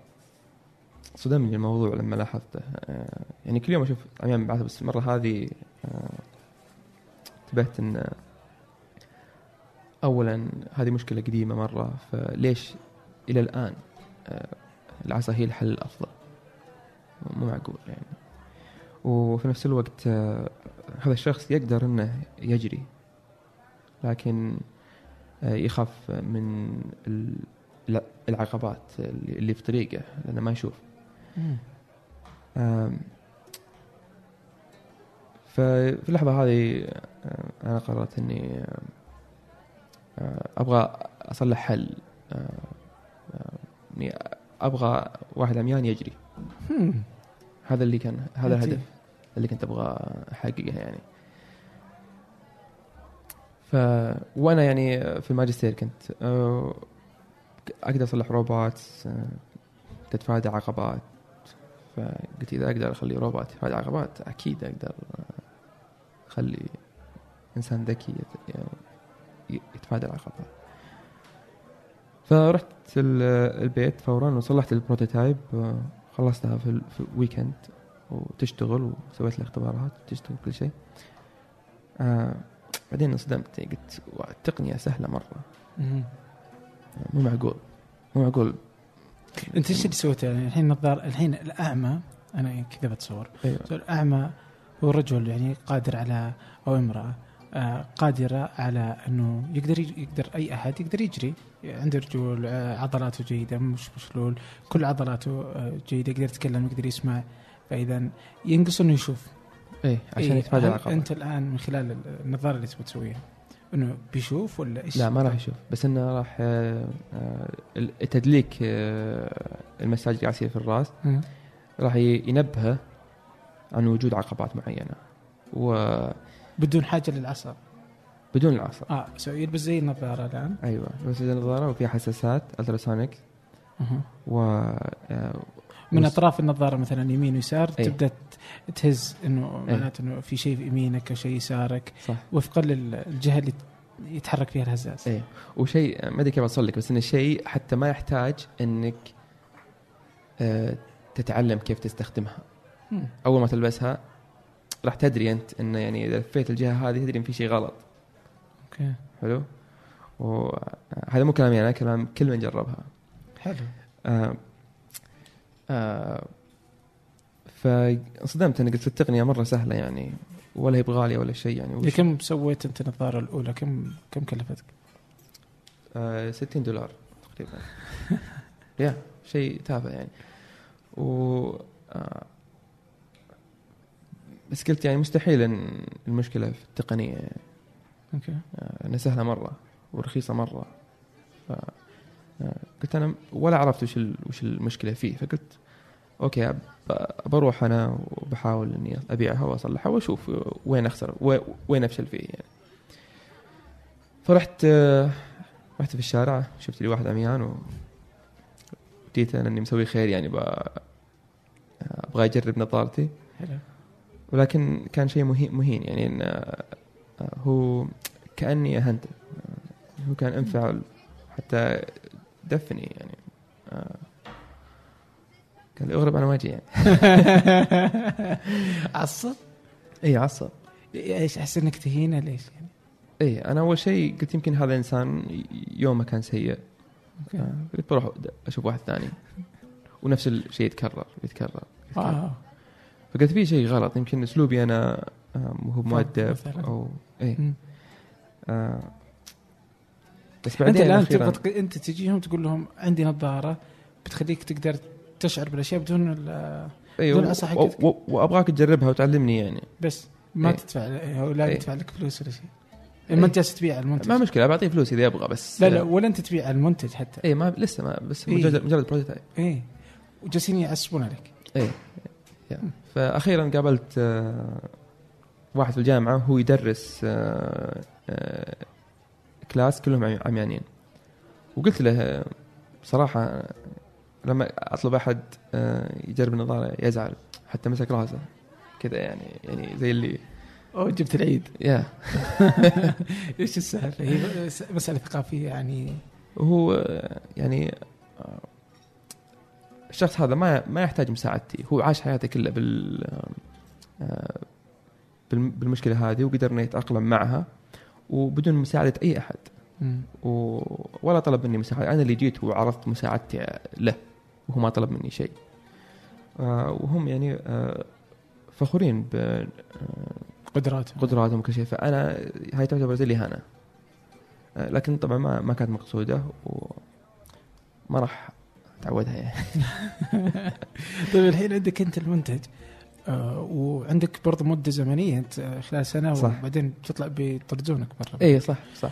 صدمني الموضوع لما لاحظته. آه، يعني كل يوم أشوف عميان بعثة بس المرة هذه آه، انتبهت إن أولا هذه مشكلة قديمة مرة فليش إلى الآن آه، العصا هي الحل الأفضل؟ مو معقول يعني. وفي نفس الوقت آه، هذا الشخص يقدر إنه يجري لكن آه، يخاف من ال- الع- العقبات اللي في طريقه لأنه ما يشوف. ففي اللحظة هذه أنا قررت إني آه، أبغى أصلح حل آه، آه، أبغى واحد عميان يجري. هذا اللي كان هذا. الهدف اللي كنت أبغى أحققه يعني ف وأنا يعني في الماجستير كنت أقدر أصلح روبوت تتفادى عقبات فقلت إذا أقدر أخلي روبوت يتفادى عقبات أكيد أقدر أخلي إنسان ذكي يت- ي- يتفادى العقبات فرحت ال- البيت فورا وصلحت ال prototype آه، خلصتها في, ال- في weekend وتشتغل وسويت لها اختبارات تشتغل كل شيء. آه بعدين انصدمت قلت "wow، التقنية سهلة مرة.
مم.
مو معقول مو معقول.
انت إيش اللي سويته يعني الحين نظار الحين الأعمى أنا كذا بتصور.
أيوه.
الأعمى هو رجل يعني قادر على أو امرأة قادرة على أنه يقدر يقدر أي أحد يقدر يجري. عنده رجول آه، عضلاته جيدة مش مشلول. كل عضلاته آه، جيدة يقدر يتكلم يقدر يسمع. فإذا ينقص إنه يشوف.
إيه عشان
إيه،
يتفادى
هل
العقبات
أنت الآن من خلال النظارة اللي تبغى تسويها إنه بيشوف ولا إيش؟
لا ما راح يشوف. بس إنه راح آه، التدليك المساج اللي يصير في
الرأس.
راح ينبهه عن وجود عقبات معينة. وبدون
بدون حاجة للعصا
العصا
آه so يلبس زي النظارة الآن.
أيوه بس النظارة وفيها حساسات
ultrasonic.
و آه،
من أطراف النظارة مثلا يمين ويسار
إيه.
تبدأ تهز إنه
إيه.
معناته إنه في شيء في يمينك أو شيء يسارك.
صح.
وفقا للجهه اللي يتحرك فيها الهزاز.
إيه وشيء ما أدري كيف أوصل لك بس إنه شيء حتى ما يحتاج إنك آه، تتعلم كيف تستخدمها. أول ما تلبسها راح تدري أنت إنه يعني إذا لفيت الجهة هذه تدري إن في شيء غلط.
أوكي.
حلو؟ وهذا مو كلامي أنا كلام كل من جربها.
حلو.
آه آه فانصدمت أنا قلت التقنية مرة سهلة يعني ولا هي بغالية ولا شيء يعني
كم سويت أنت النظارة الأولى؟ كم كم كلفتك؟
آه 60 دولار تقريبا. يا شيء تافه يعني. و آه بس قلت يعني مستحيل إن المشكلة في التقنية. يعني.
okay.
آه، إنها سهلة مرة ورخيصة مرة. ف آه، قلت أنا ولا عرفت وش وش المشكلة فيه. فقلت أوكي بروح أنا وبحاول إني أبيعها وأصلحها وأشوف وين أخسر وين- أفشل فيه يعني. فرحت آه، رحت في الشارع شفت لي واحد عميان و جيت أنا إني مسوي خير يعني أبغى أجرب نظارتي.
حلو.
ولكن كان شيء مهين مهين يعني إن آه، هو كأني أهنته. آه، هو كان انفعل حتى دفني يعني. آه، قال لي اغرب على وجهي يعني
عصب؟
اي عصب.
إيش أحس إنك تهينه ليش يعني؟
اي أنا أول شيء قلت يمكن هذا الانسان يومه كان سيء. قلت بروح أشوف واحد ثاني. ونفس الشيء يتكرر يتكرر, يتكرر. فقلت في شيء غلط يمكن أسلوبي أنا مو مؤدب. أو اي. آه بس
أنت
بعدين
الآن
أخيراً-
تبغى تق- أنت تجيهم تقول لهم عندي نظارة بتخليك تقدر تشعر بالأشياء بدون ال-
أيوه
بدون العصا
و-. و- وأبغاك تجربها وتعلمني يعني
بس ما
إيه.
تدفع هو لا
إيه.
يدفع لك فلوس ولا شيء ما انت جالس تبيع المنتج
ما مشكلة بعطيه فلوس إذا يبغى بس
لا لا ولا أنت تبيع المنتج حتى
اي ما لسه ما بس
إيه.
مجرد مجرد prototype
إيه وجالسين يعصبون عليك
اي يا. فاخيرا قابلت آه، واحد في الجامعة هو يدرس آه، آه، كلاس كلهم عمي- عميانين. وقلت له بصراحه لما أطلب أحد يجرب النظارة يزعل حتى مسك راسه كذا يعني يعني زي اللي
أو جبت العيد.
يا.
إيش السالفة؟ هي مسألة ثقافية يعني.
وهو آه، يعني الشخص هذا ما ما يحتاج مساعدتي. هو عاش حياته كلها بال آه، بالم- بالمشكلة هذه وقدر انه يتاقلم معها وبدون مساعدة أي
أحد.
و- ولا طلب مني مساعدة. أنا اللي جيت وعرضت مساعدتي له وهو ما طلب مني شيء. آه، وهم يعني آه، فخورين
قدراته
بقدراتهم وكل شيء. فأنا هاي تعتبر زي الاهانه لكن طبعا ما ما كانت مقصودة وما راح اتعودها يعني
طيب الحين عندك أنت المنتج آه وعندك برضه مدة زمنية أنت آه، خلال سنة
صح.
وبعدين بتطلع بيطردونك برا
اي صح صح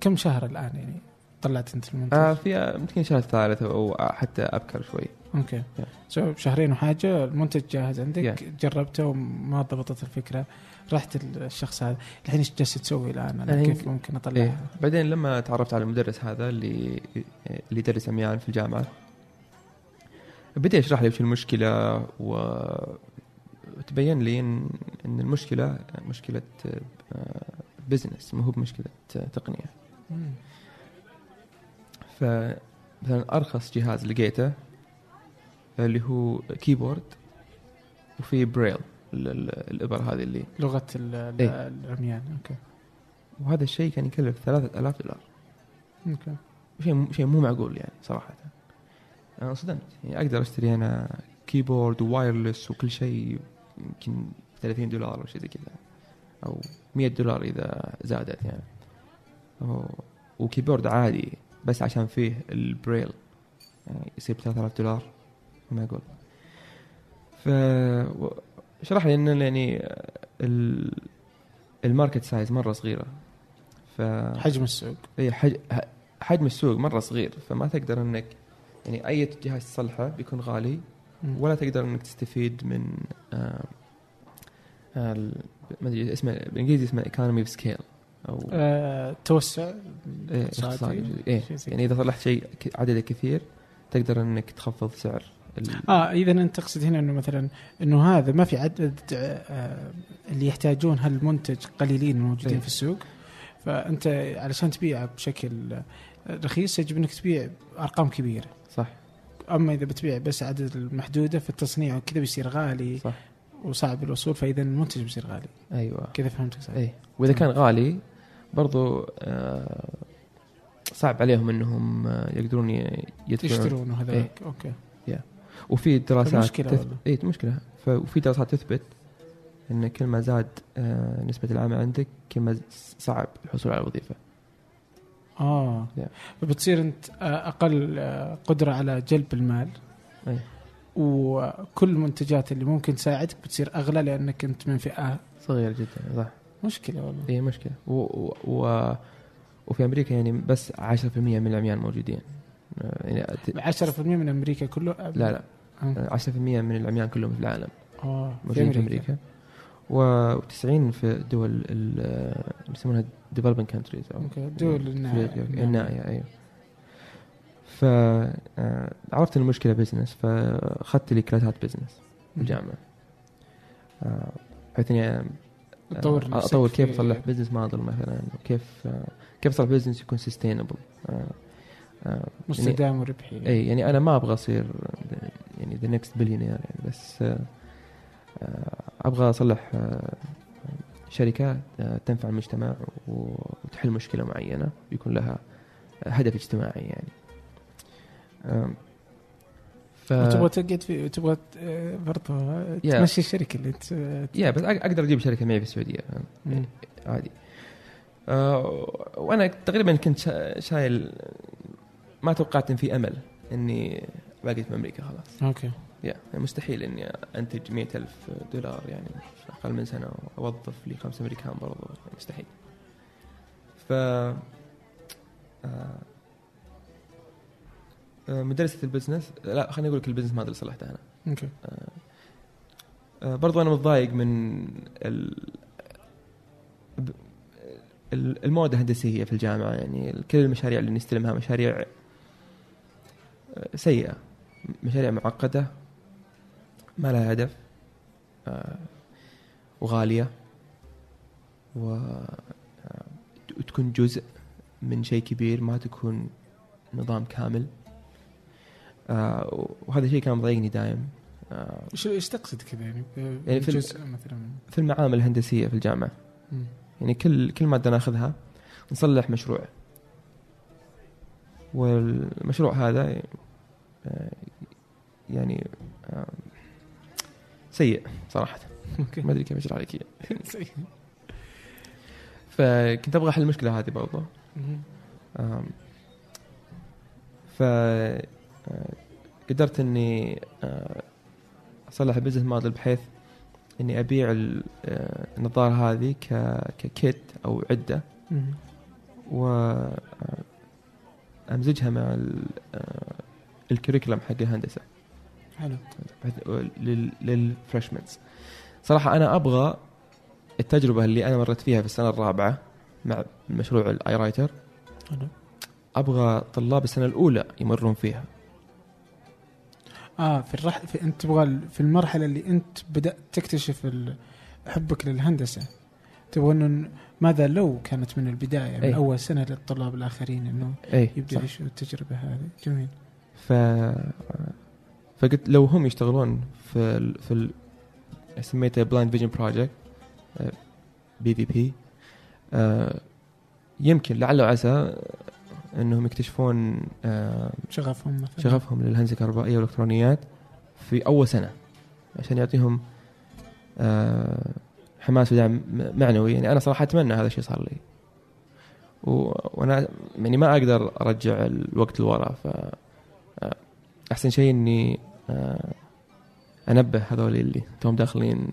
كم شهر الآن يعني طلعت أنت المنتج؟
آه في يمكن شهر ثالث أو حتى أبكر شوي
أوكي
Yeah.
شهرين وحاجة المنتج جاهز عندك
Yeah.
جربته وما ضبطت الفكرة رحت الشخص هذا الحين إيش جالس تسوي الآن
أنا
كيف ممكن أطلعها؟
إيه. بعدين لما تعرفت على المدرس هذا اللي اللي يدرس عميان في الجامعة بدا يشرح لي وش المشكلة و وتبين لي ان إن المشكلة مشكلة business مو هو بمشكله تقنية. فمثلا أرخص جهاز لقيته اللي هو keyboard وفي بريل ال- ال- الإبر هذه اللي
لغة
إيه.
العميان okay.
وهذا الشيء كان يكلف 3000 دولار.
okay.
شيء شيء مو معقول يعني صراحة. أنا صدمت. يعني أقدر أشتري أنا keyboard و wireless وكل شيء يمكن 30 دولار أو شيء زي كذا أو 100 دولار إذا زادت يعني. أو- و keyboard عادي بس عشان فيه البريل. يعني يصير ب 3000 دولار مو معقول ف شرح لي ان يعني ال- الـ market size مرة صغيرة. ف
حجم السوق.
اي حجم السوق مرة صغير فما تقدر إنك يعني أي جهاز تصلحه بيكون غالي. ولا تقدر إنك تستفيد من آه آه ما أدري اسمه بالإنجليزي اسمه economy of scale أو
آه، توسع
إيه،
اقتصادي. زي
يعني إذا صلحت شيء عدده كثير تقدر إنك تخفض سعر.
آه إذا أنت تقصد هنا إنه مثلا إنه هذا ما في عدد آه اللي يحتاجون هالمنتج قليلين موجودين
إيه.
في السوق فأنت علشان تبيعه بشكل آه، رخيص يجب إنك تبيع أرقام كبيرة.
صح.
أما إذا بتبيع بس عدد المحدوده في التصنيع وكذا بيصير غالي
صح.
وصعب الوصول فإذا المنتج بيصير غالي.
أيوه.
كذا فهمتك صح.
إيه. وإذا كان غالي برضو آه صعب عليهم إنهم آه، يقدرون يدفعون.
يشترون وهذاك. أوكي.
وفي دراسات
فمشكلة
تث...
والله.
اي مشكلة. ف... وفي دراسات تثبت إن كل ما زاد آه نسبة العمل عندك كل ما صعب الحصول على وظيفه
آه.
Yeah.
فبتصير أنت آه، أقل آه، قدرة على جلب المال.
أي.
وكل المنتجات اللي ممكن تساعدك بتصير أغلى لأنك أنت من فئة
صغير جدا صح.
مشكلة والله.
اي مشكلة. و... و... و... وفي أمريكا يعني بس 10% من العميان موجودين. آه، يعني أت-
10% من أمريكا كله؟
لا لا.
آه.
آه، 10% من العميان كلهم في العالم.
آه
موجودين في أمريكا. و90 في دول آه، يسمونها developing countries أو
okay دول النائية.
في- النائيه أيوه. فعرفت المشكلة business فاخذت لي كلاسات business بالجامعة آه، بحيث اني آه،
نفسك
أطور كيف أصلح business model مثلا وكيف آه، كيف أصلح business يكون sustainable
مستدام وربحي.
اي يعني أنا ما أبغى أصير يعني the next billionaire يعني بس آه، آه، أبغى أصلح آه، شركة آه، تنفع المجتمع وتحل مشكلة معينة يكون لها هدف اجتماعي يعني. ف
وتبغى تقعد في تبغى آه، برضه آه،
Yeah.
تمشي الشركة اللي انت آه،
يا بس أق- أقدر أجيب شركة معي في
السعودية.
عادي. آه، وأنا تقريبا كنت شا- شايل ما توقعت إن في أمل إني باقي في أمريكا خلاص.
أوكي
يا مستحيل إني أنتج مئة ألف دولار يعني في أقل من سنة وأوظف لي خمسة أمريكان برضو يعني مستحيل. ف آه، آه، مدرسة ال business لا خليني أقول لك ال business ما أدري صلحتها أنا.
okay.
آه، برضو أنا متضايق من ال... المواد الهندسية في الجامعة يعني كل المشاريع اللي نستلمها مشاريع سيئة مشاريع معقدة. ما لها هدف آه، وغالية و آه، وتكون جزء من شيء كبير ما تكون نظام كامل. آه، وهذا الشيء كان مضايقني دايم.
إيش إيش تقصد كذا؟ يعني
يعني في
جزء مثلا.
في المعامل الهندسية في الجامعة.
مم.
يعني كل كل مادة ناخذها نصلح مشروع. والمشروع هذا يعني سيء
صراحة.
ما أدري كيف اشرح لك إياه. فكنت أبغى أحل المشكلة هذه برضه. ف آه، قدرت إني آه، أصلح البزنس موديل بحيث إني أبيع آه، النظارة هذه ككيت أو
عدة.
و أمزجها مع ال- الكوريكولم حق الهندسة.
حلو.
لل freshmen صراحة أنا أبغى التجربة اللي أنا مريت فيها في السنة الرابعة مع مشروع ال eye writer
حلو.
أبغى طلاب السنة الأولى يمرون فيها.
آه في الرحله في أنت تبغى في المرحلة اللي أنت بدأت تكتشف ال- حبك للهندسة تبغى إنه ماذا لو كانت من البداية من
أي.
أول سنة للطلاب الآخرين إنه
اي
يبدأ
صح.
يشوفوا التجربة هذه؟ جميل.
ف فقلت لو هم يشتغلون في ال... في ال... سميته Blind Vision Project BVP يمكن لعل وعسى إنهم يكتشفون آه،
شغفهم مثلا.
شغفهم للهندسة الكهربائية والإلكترونيات في أول سنة عشان يعطيهم آه، حماس ودعم معنوي. يعني أنا صراحة أتمنى هذا الشيء صار لي. وأنا يعني ما أقدر أرجع الوقت لورا ف آه، أحسن شيء إني آه، أنبه هذول اللي توم داخلين.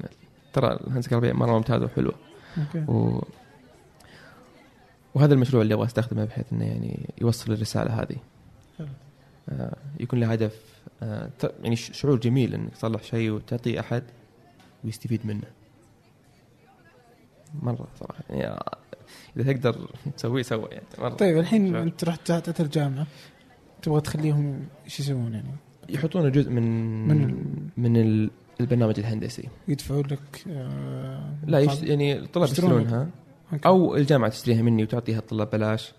ترى الهندسه الكهربائيه مرة ممتازه وحلوة.
أوكي.
و... وهذا المشروع اللي أبغى أستخدمه بحيث إنه يعني يوصل الرسالة هذه.
حلو.
آه يكون له هدف آه يعني شعور جميل إنك تصلح شيء وتعطيه أحد ويستفيد منه. مرة صراحة يعني إذا تقدر تسويه سوى يعني مرة.
طيب الحين
شعور.
أنت رحت تحت الجامعة. تبغى تخليهم إيش يسوون يعني؟
يحطون جزء من
من
من,
ال-
من ال- البرنامج الهندسي.
يدفعوا لك آه
لا يشت... يعني الطلاب. يشترونها. أو الجامعة تشتريها مني وتعطيها الطلاب بلاش.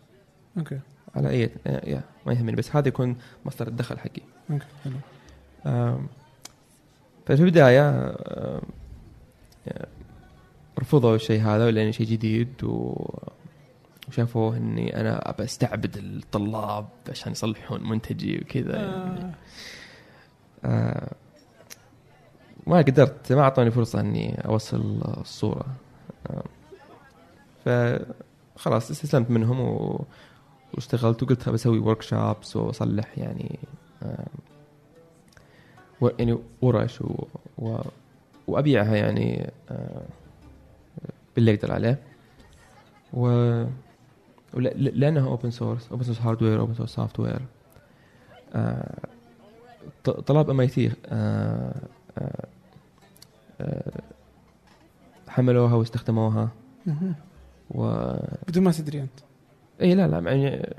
okay.
على اي يا ما يهمني بس هذا يكون مصدر الدخل حقي.
okay حلو.
آم، ففي البداية آم، رفضوا الشيء هذا لأنه شيء جديد و وشافوه إني أنا أبى أستعبد الطلاب عشان يصلحون منتجي وكذا يعني.
آه.
آه ما قدرت ما أعطوني فرصة إني أوصل الصورة آه فخلاص استسلمت منهم و... واشتغلت وقلت بسوي ورك شوبس وأصلح يعني آه و... يعني ورش و... و... وأبيعها يعني آه باللي أقدر عليه و لأنها open source open source hardware open source software طلاب MIT حملوها واستخدموها. و
بدون ما تدري أنت
اي لا لا يعني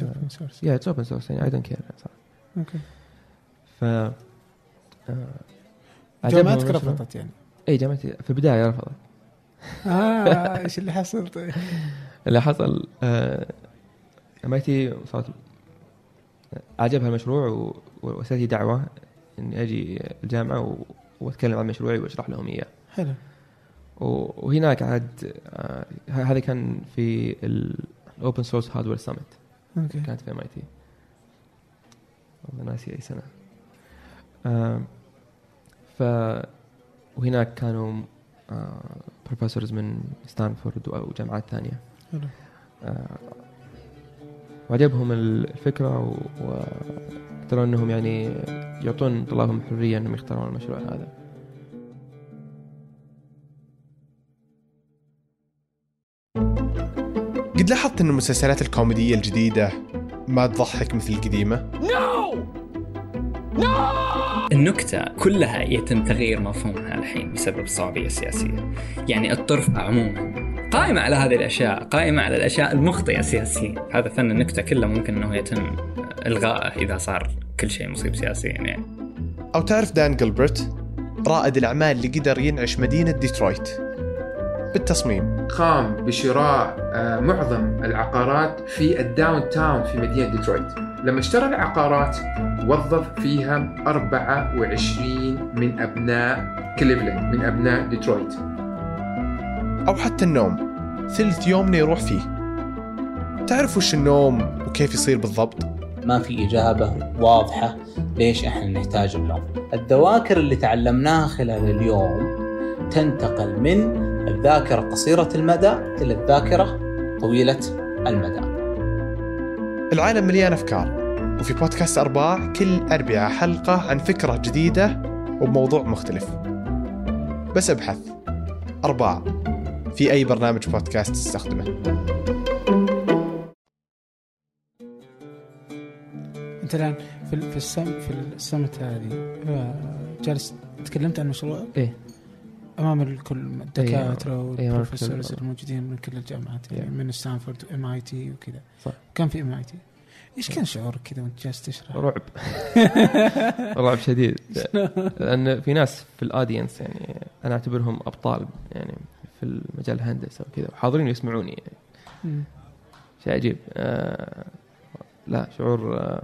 open source.
yeah it's open source يعني I don't care
okay
ف آه،
جامعتك. رفضت يعني
اي جامعتي في البداية رفضت
آه إيش اللي حصل طيب؟
اللي حصل MIT صارت عجبها المشروع و- وارسلت لي دعوة إني أجي الجامعة و... وأتكلم عن مشروعي وأشرح لهم إياه.
حلو.
وهناك عاد آه، هذا كان في ال open source hardware
summit okay.
كانت في MIT والله ناسي أي سنة. ف وهناك كانوا professors من ستانفورد أو جامعات
ثانية.
آه، وعجبهم الفكرة و- وقدروا إنهم يعني يعطون طلابهم حرية إنهم يختارون المشروع هذا.
قد لاحظت أن المسلسلات الكوميدية الجديدة ما تضحك مثل القديمة؟
النكتة كلها يتم تغيير مفهومها الحين بسبب الصعوبية السياسية يعني الطرف عموما قائمة على هذه الأشياء قائمة على الأشياء المخطئة سياسيا هذا فن النكتة كله ممكن أنه يتم إلغائه إذا صار كل شيء مصيب سياسيا يعني.
أو تعرف دان جلبرت رائد الأعمال اللي قدر ينعش مدينة ديترويت. بالتصميم.
قام بشراء آه، معظم العقارات في ال downtown في مدينة ديترويت. لما اشترى العقارات وظف فيها 24 من أبناء كليفلاند من أبناء ديترويت.
أو حتى النوم. ثلث يومنا يروح فيه. تعرف وش النوم وكيف يصير بالضبط؟
ما في إجابة واضحة ليش إحنا نحتاج النوم. الذواكر اللي تعلمناها خلال اليوم تنتقل من الذاكرة قصيرة المدى إلى الذاكرة طويلة المدى.
العالم مليان أفكار وفي بودكاست أرباع كل أربعة حلقة عن فكرة جديدة وبموضوع مختلف. بس أبحث. أرباع. في أي برنامج بودكاست تستخدمه
أنت الآن في في ال sum- في ال summit هذه آه، جالس تكلمت عن مشروعك
إيه
أمام الكل الدكاترة
إيه،
وال professors
الكل.
الموجودين من كل الجامعات يعني
إيه.
من ستانفورد و MIT وكذا
صح.
كان في MIT إيش كان شعورك كذا وأنت جالس تشرح؟
رعب رعب شديد لأن في ناس في ال audience يعني أنا أعتبرهم أبطال يعني في المجال الهندسة وكذا. وحاضرين ويسمعوني يعني. شيء عجيب. آه لا شعور آه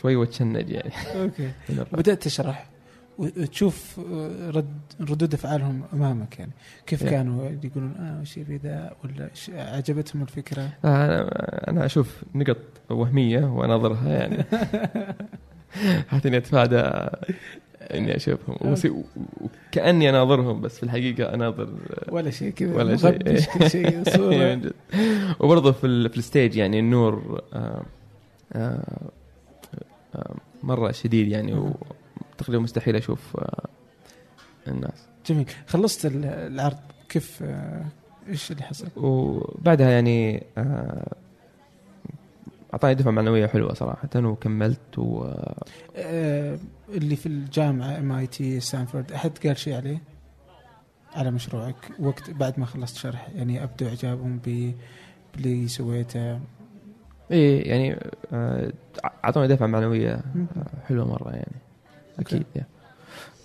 شوي وتشنج يعني. okay.
بدأت تشرح. وتشوف آه، رد ردود أفعالهم أمامك يعني. كيف
Yeah.
كانوا؟ يقولون آه وش يبي ذا؟ ولا عجبتهم الفكرة.
آه، أنا- أنا أشوف نقط وهمية وأناظرها يعني. حتى اني أتفادى إني أشوفهم. وس- وكاني أناظرهم بس في الحقيقة أناظر
ولا شيء كذا
ولا شيء.
كل شيء
إيه،
صوره
جد. وبرضه في ال- في الستيج يعني النور آه، آه، آه، مرة شديد يعني وتقريبا مستحيل أشوف آه، الناس.
جميل. خلصت ال- العرض. كيف آه، إيش اللي حصل؟
وبعدها يعني آه، أعطاني دفعة معنوية حلوة صراحة وكملت و
آه، اللي في الجامعة MIT ستانفورد أحد قال شيء عليه؟ على مشروعك وقت بعد ما خلصت شرح يعني أبدوا إعجابهم ب باللي سويته
إيه يعني آه، أعطوني دفعة معنويه. آه، حلوة مرة يعني أكيد يعني.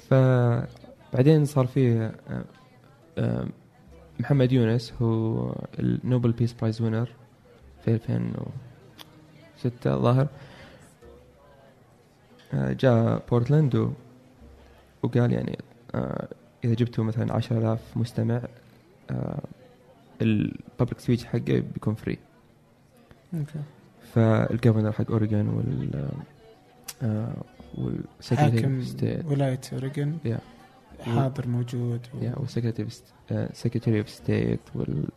فبعدين صار فيه آه، محمد يونس هو ال Nobel Peace Prize winner في 2006 الظاهر جاء بورتلاند وقال يعني آه، إذا جبتوا مثلا 10000 مستمع ال public speech حقه بيكون free
okay.
فال governor حق اوريجون وال آه، والسكرتير
حاكم
state
ولاية اوريجن حاضر موجود و...
yeah والسكرتير secretary of state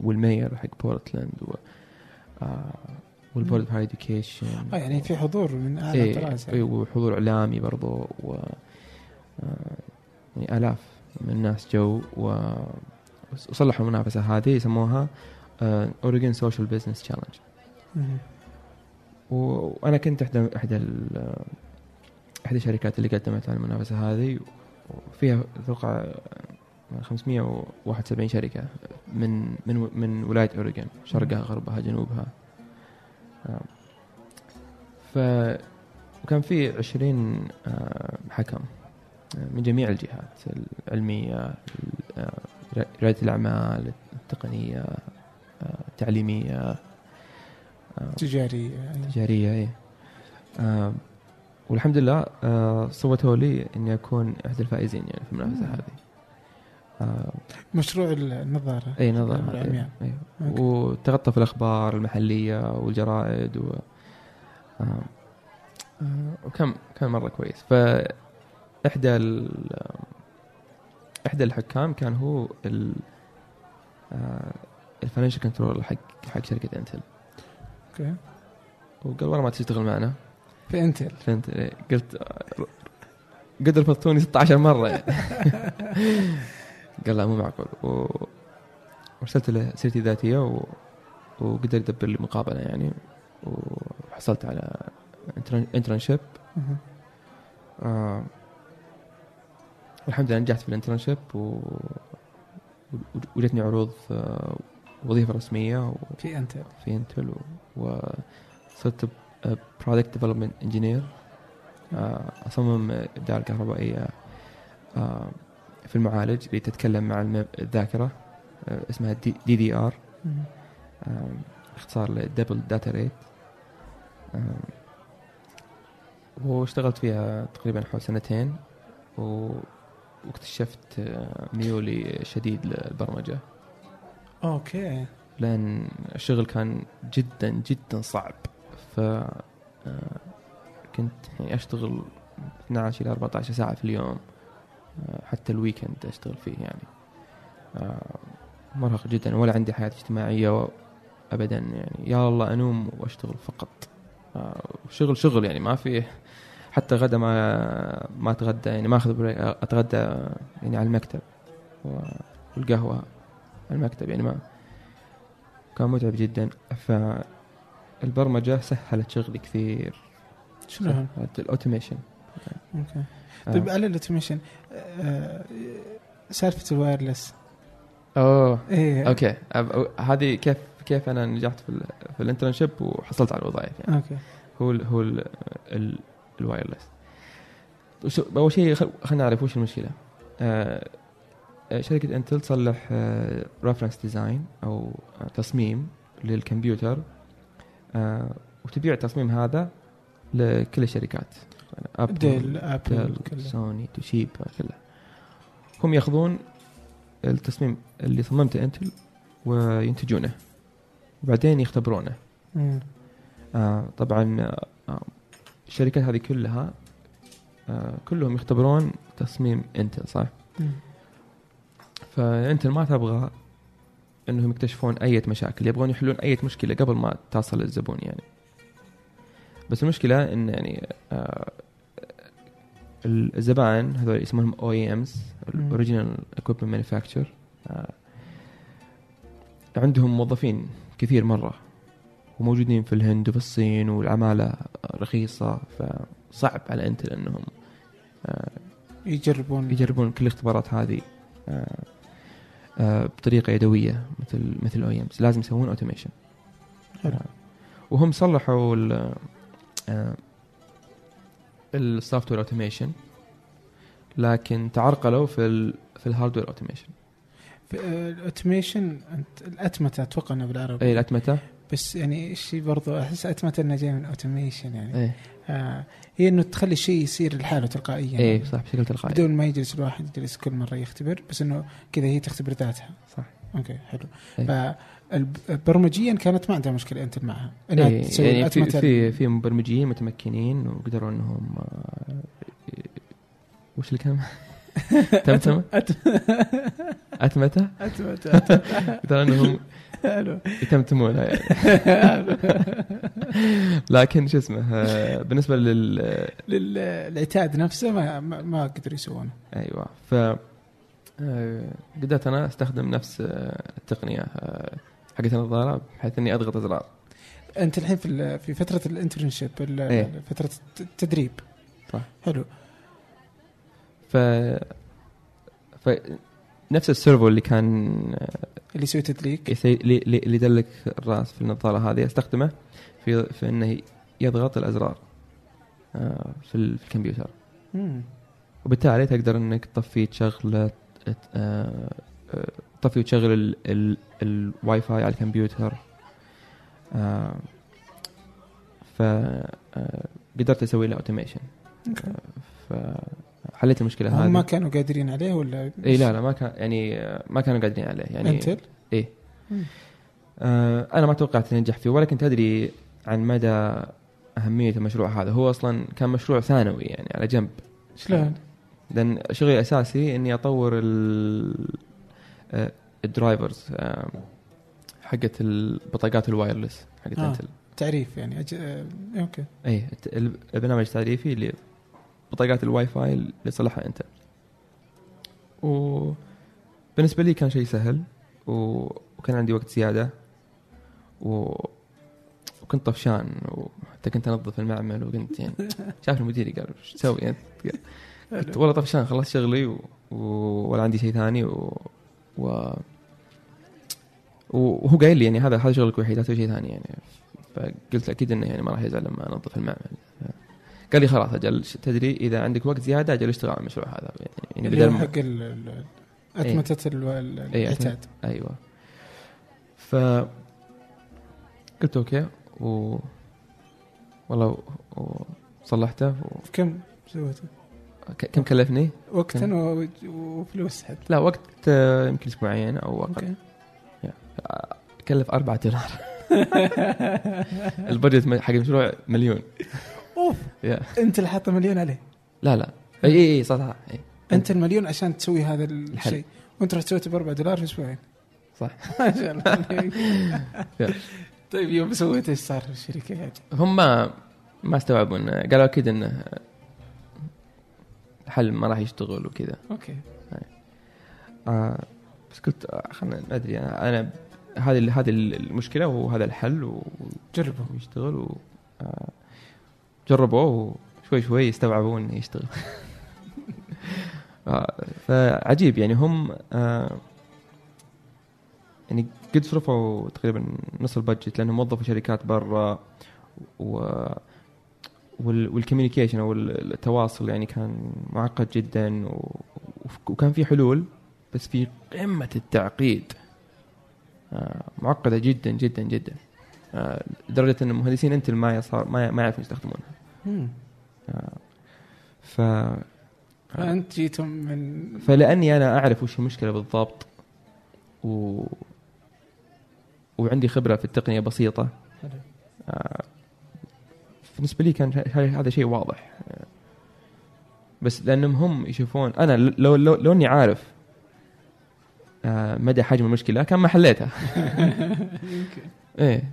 وال mayor حق بورتلاند و آه، وال board higher education
آه يعني في حضور من اعلى
إيه
طراز
إيه، وحضور إعلامي برضو و آه، يعني آلاف من الناس جو و وصلحوا المنافسة هذه يسموها Oregon Social Business
Challenge.
وأنا كنت إحدى إحدى ال- إحدى الشركات اللي قدمت على المنافسة هذه وفيها أتوقع 571 شركة من من من ولاية اوريجون شرقها غربها جنوبها آه. ف وكان في 20 آه، حكم آه، من جميع الجهات العلمية ال- آه، رياده الأعمال التقنية التعليمية
تجاري يعني.
تجارية إيه آه والحمد لله صوتوا لي إني أكون أحد الفائزين يعني في
المنافسة.
هذه
مشروع النظارة.
إي نظر
العمياء.
أي.
okay.
وتغطى في الأخبار المحلية والجرائد و آه آه وكان كان مرة كويس. فاحدى ال إحدى الحكام كان هو ال ال financial controller حق حق شركة إنتل.
okay.
وقال والله ما تشتغل معنا.
في إنتل.
فهمت إيه، قلت آه، قد رفضتوني 16 مرة. يعني قال لا مو معقول. و... وارسلت له سيرتي الذاتية و... وقدر يدبر لي مقابلة يعني. وحصلت على
internship.
آه والحمد لله نجحت في ال internship و... وجتني عروض آه، وظيفة رسمية و...
في انتل
في انتل و- وصرت product development engineer أصمم الدائره الكهربائية. آه، في المعالج اللي تتكلم مع الذاكرة آه، اسمها
DDR.
اختصار ل double data rate واشتغلت فيها تقريبا حول سنتين و... واكتشفت آه، ميولي شديد للبرمجة.
okay.
لأن الشغل كان جدا جدا صعب. ف آه، كنت يعني أشتغل 12 إلى 14 ساعة في اليوم. حتى ال weekend أشتغل فيه يعني. آه، مرهق جدا ولا عندي حياة اجتماعية ابدا يعني. يا الله أنام وأشتغل فقط. آه، شغل شغل يعني ما في حتى غدا ما ما أتغدى يعني ما أخذ break أتغدى يعني على المكتب والقهوة على المكتب يعني ما كان متعب جدا. فالبرمجة سهلت شغلي كثير.
شنو؟
ال automation.
okay.
آه.
طيب على ال automation آه، سالفة
ال
wireless.
أوه. إيه. okay. هذه كيف كيف أنا نجحت في في ال internship وحصلت على الوظائف يعني.
okay.
هو ال هو ال ال ال wireless. أول شيء خل- خلينا نعرف وش المشكلة. آه آه، شركة انتل تصلح reference design أو آه، تصميم للكمبيوتر. آه، وتبيع التصميم هذا لكل الشركات. ابل
ديل ابل
سوني توشيبا كلها هم ياخذون التصميم اللي صممته انتل وينتجونه وبعدين يختبرونه. آه طبعا آه، الشركات هذه كلها آه كلهم يختبرون تصميم انتل صح؟
مم.
فانتل ما تبغى إنهم يكتشفون أي مشاكل يبغون يحلون أي مشكلة قبل ما تصل للزبون يعني بس المشكلة إن يعني آه الزبائن هذول اسمهم
OEMs.
original equipment manufacturer عندهم موظفين كثير مرة وموجودين في الهند وفي الصين والعمالة رخيصة فصعب على انتل إنهم آه،
يجربون
يجربون كل الاختبارات هذه آه، آه، بطريقة يدوية مثل مثل OEMs لازم يسوون
automation.
وهم صلحوا ال software automation لكن تعرقلوا في ال في ال hardware automation
في- ال automation أنت الأتمتة أتوقع إنه بالعربي.
اي الأتمتة.
بس يعني الشيء برضو أحس أتمتة انه جاي من automation يعني.
اي
آه هي إنه تخلي الشيء يصير لحاله تلقائيا.
اي
يعني.
صح بشكل تلقائي.
بدون ما يجلس الواحد يجلس كل مرة يختبر بس إنه كذا هي تختبر ذاتها.
صح.
okay حلو.
إيه.
فبرمجيا كانت ما عندها مشكلة أنت معها. إنها
إيه
تسوي
يعني في في في مبرمجين متمكنين وقدروا إنهم آه، وش الكلمة؟
أتمته؟
قدروا إنهم
حلو.
يتمتمونها يعني لكن شو اسمه آه، بالنسبة لل
للعتاد نفسه ما ما, قدروا يسوونه.
أيوه. ف آه، قدرت أنا أستخدم نفس التقنية. حقت النظاره بحيث إني أضغط أزرار
أنت الحين في في فترة ال internship
إيه.
فترة التدريب
صح.
حلو
ف ف نفس ال servo اللي كان
اللي يسوي تدليك
يسي... اللي اللي يدلك الراس في النظارة هذه أستخدمه في في إنه يضغط الأزرار آه، في ال- في الكمبيوتر
مم.
وبالتالي تقدر إنك تطفي تشغل تطفي وتشغل ال- ال- الواي فاي على الكمبيوتر. آه، ف آه، أسوي له
automation.
فحليت المشكلة
هم ما
هذه.
كانوا قادرين عليه ولا؟
اي لا لا ما كان يعني ما كانوا قادرين عليه يعني
انتل مم.
آه أنا ما توقعت إني انجح فيه ولا كنت ادري عن مدى أهمية المشروع هذا. هو أصلا كان مشروع ثانوي يعني على جنب.
شلون؟
لأن شغلي الاساسي إني أطور ال- ال drivers آه، حقت البطاقات ال wireless حقت
آه.
انتل
تعريف يعني أج... آه، okay.
اي البرنامج التعريفي اللي بطاقات الواي فاي اللي صلحها انتل وبالنسبه لي كان شيء سهل و... وكان عندي وقت زيادة و... وكنت طفشان وحتى كنت أنظف المعمل وكنت يعني شاف المدير قال إيش تسوي قلت والله طفشان خلصت شغلي و... و... ولا عندي شيء ثاني و... و... وهو قايل لي يعني هذا هذا شغلك الوحيد لا تسوي شيء ثاني يعني. فقلت أكيد إنه يعني ما راح يزعل لما أنظف المعمل. قال لي خلاص أجل تدري إذا عندك وقت زيادة أجل اشتغل على المشروع هذا. يعني,
هو
ما-
حق ال- أتمتة ال- ال-
إيه،
العتاد
أيوه. ف قلت okay و والله و- وصلحته و...
في كم سويته؟
كم كلفني؟
وقتا وفلوس حد
لا وقت آه، يمكن أسبوعين
أو
أقل. كلف 4 دولار ال budget حق المشروع مليون. أوف.
أنت اللي حاطه مليون عليه.
لا لا. إي إي إي صح صح.
أنت المليون عشان تسوي هذا الشيء. وأنت رحت سويته ب 4 دولار في أسبوعين.
صح.
ما شاء الله. طيب يوم سويت إيش صار في الشركة؟
هم ما ما استوعبوا إنه قالوا أكيد إنه الحل ما راح يشتغل وكذا.
okay.
آه بس قلت آه، خلنا ما ادري أنا أنا هذه هذه المشكلة وهذا الحل و-
جربوا.
ويشتغل و آه، جربوه وشوي شوي استوعبوا إنه يشتغل. آه، فعجيب. يعني هم آه، يعني قد صرفوا تقريبا نص ال budget لأنهم وظفوا شركات برا و وال communication أو ال- التواصل يعني كان معقد جدا. وكان في حلول بس في قمة التعقيد آه، معقدة جدا جدا جدا آه، لدرجة إن المهندسين إنتل ما صار ما يعرفون يستخدمونها. آه، ف
فأنت جيتم من
فلأني أنا أعرف وش المشكلة بالضبط و وعندي خبرة في التقنية بسيطة
حلو.
بالنسبة لي كان هذا شيء واضح. بس لأنهم هم يشوفون أنا لو لو, لو إني عارف آه، مدى حجم المشكلة كان ما حليتها. إيه.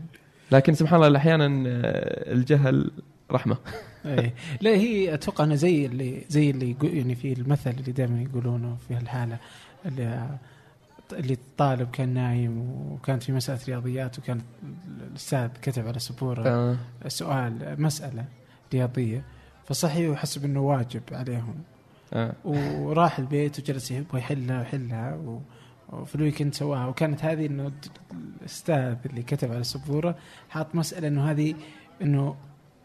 لكن سبحان الله أحيانا آه، الجهل رحمة.
إيه. لا هي أتوقع إنه زي اللي زي اللي يعني في المثل اللي دائما يقولونه في هالحالة اللي اللي الطالب كان نايم وكانت في مسألة رياضيات وكان الأستاذ كتب على سبورة
آه.
سؤال مسألة رياضية فصحي وحسب إنه واجب عليهم
آه.
وراح البيت وجلس يبغى يحلها ويحلها و... وفي الويكند سواها وكانت هذه إنه الأستاذ اللي كتب على السبوره حاط مسألة إنه هذه إنه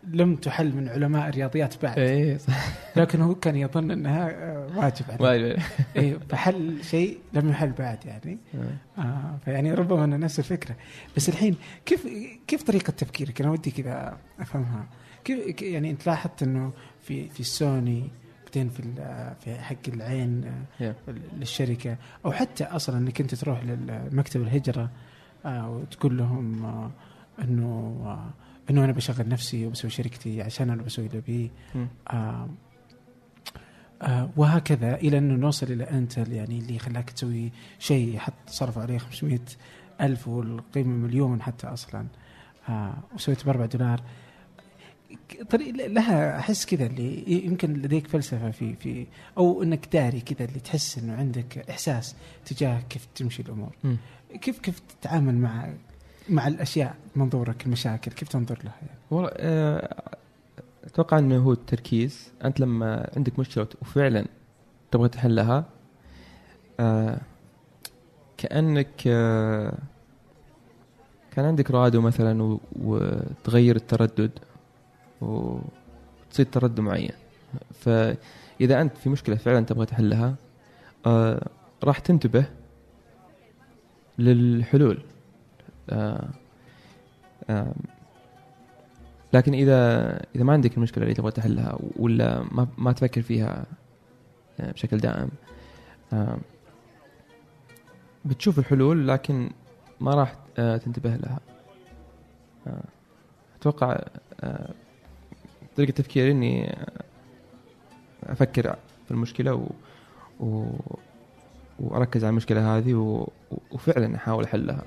لم تحل من علماء الرياضيات بعد.
صح
لكن هو كان يظن إنها آه، واجب عليه. إيه فحل شيء لم يحل بعد يعني.
آه.
آه فيعني ربما أنه نفس الفكرة. بس الحين كيف كيف طريقة تفكيرك؟ أنا ودي كذا أفهمها. كيف يعني أنت لاحظت إنه في في السوني بعدين في في حق العين. للشركة أو حتى أصلا إنك أنت تروح لمكتب الهجرة آه وتقول لهم إنه إنه أنا بشغل نفسي وبسوي شركتي عشان أنا بسوي اللي ابيه. آه آه وهكذا إلى أنه نوصل إلى انتل يعني اللي خلاك تسوي شيء حط صرف عليه 500 ألف والقيمة مليون حتى أصلا آه وسويته ب 4 دولار طريق لها أحس كذا اللي يمكن لديك فلسفة في في أو إنك داري كذا اللي تحس إنه عندك إحساس تجاه كيف تمشي الأمور
مم.
كيف كيف تتعامل مع مع الأشياء منظورك المشاكل كيف تنظر لها يعني
والله آه، أتوقع إنه هو التركيز. أنت لما عندك مشكلة وفعلا تبغى تحلها آه، كأنك آه، كان عندك راديو مثلا وتغير التردد وتصير تردد معين. فإذا أنت في مشكلة فعلا تبغى تحلها راح تنتبه للحلول. لكن إذا إذا ما عندك المشكلة اللي تبغى تحلها ولا ما ما تفكر فيها آه، بشكل دائم آه، بتشوف الحلول لكن ما راح آه، تنتبه لها. آه، أتوقع آه، طريقة تفكيري إني آه، أفكر في المشكلة و وأركز على المشكلة هذه و... وفعلا أحاول أحلها.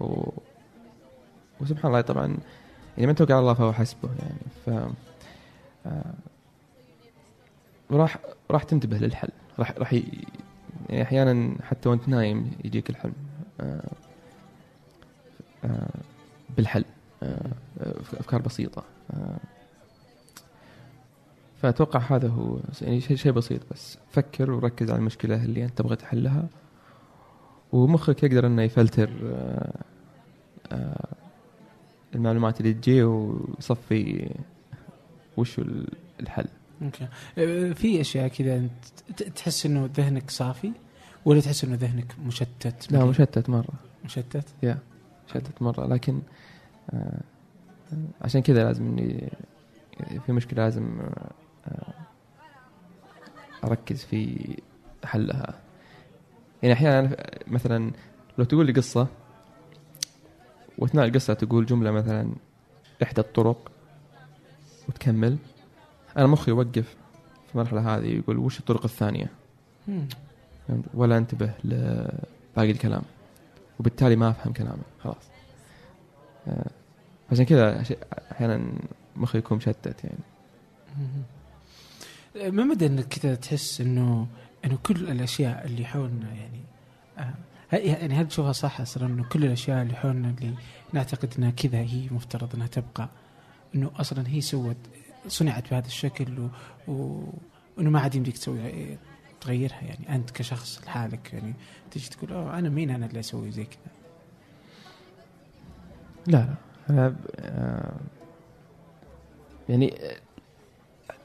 و... وسبحان الله طبعا يعني من توكل على الله فهو حسبه يعني ف آه، راح راح تنتبه للحل راح راح ي... يعني أحيانا حتى وانت نايم يجيك الحلم آه، آه، بالحل آه، أفكار بسيطة آه، فأتوقع هذا هو يعني شيء شيء بسيط بس فكر وركز على المشكلة اللي أنت تبغى تحلها ومخك يقدر إنه يفلتر آه، آه، المعلومات اللي تجي ويصفي وش ال- الحل.
أوكي. آه، في أشياء كذا أنت تحس إنه ذهنك صافي ولا تحس إنه ذهنك مشتت؟
لا مشتت مرة.
مشتت؟
يا مشتت مرة. لكن آه، عشان كذا لازم إني في مشكلة لازم آه، أركز في حلها. يعني أحيانا مثلا لو تقول لي قصة وأثناء القصة تقول جملة مثلا إحدى الطرق وتكمل أنا مخي يوقف في المرحلة هذه يقول وش الطرق الثانية؟ ولا أنتبه لباقي الكلام وبالتالي ما أفهم كلامه خلاص آه، عشان كذا أحيانا مخي يكون مشتت يعني.
ما مدى إنك كذا تحس إنه إنه كل الأشياء اللي حولنا يعني آه يعني هل تشوفها صح أصلا إنه كل الأشياء اللي حولنا اللي نعتقد إنها كذا هي مفترض إنها تبقى؟ إنه أصلا هي سوت صنعت بهذا الشكل و, و وإنه ما عاد يمديك تسوي تغيرها يعني. أنت كشخص لحالك يعني تجي تقول أوه أنا مين أنا اللي أسوي زي كذا؟
لا لا أنا ب- آه، يعني آه،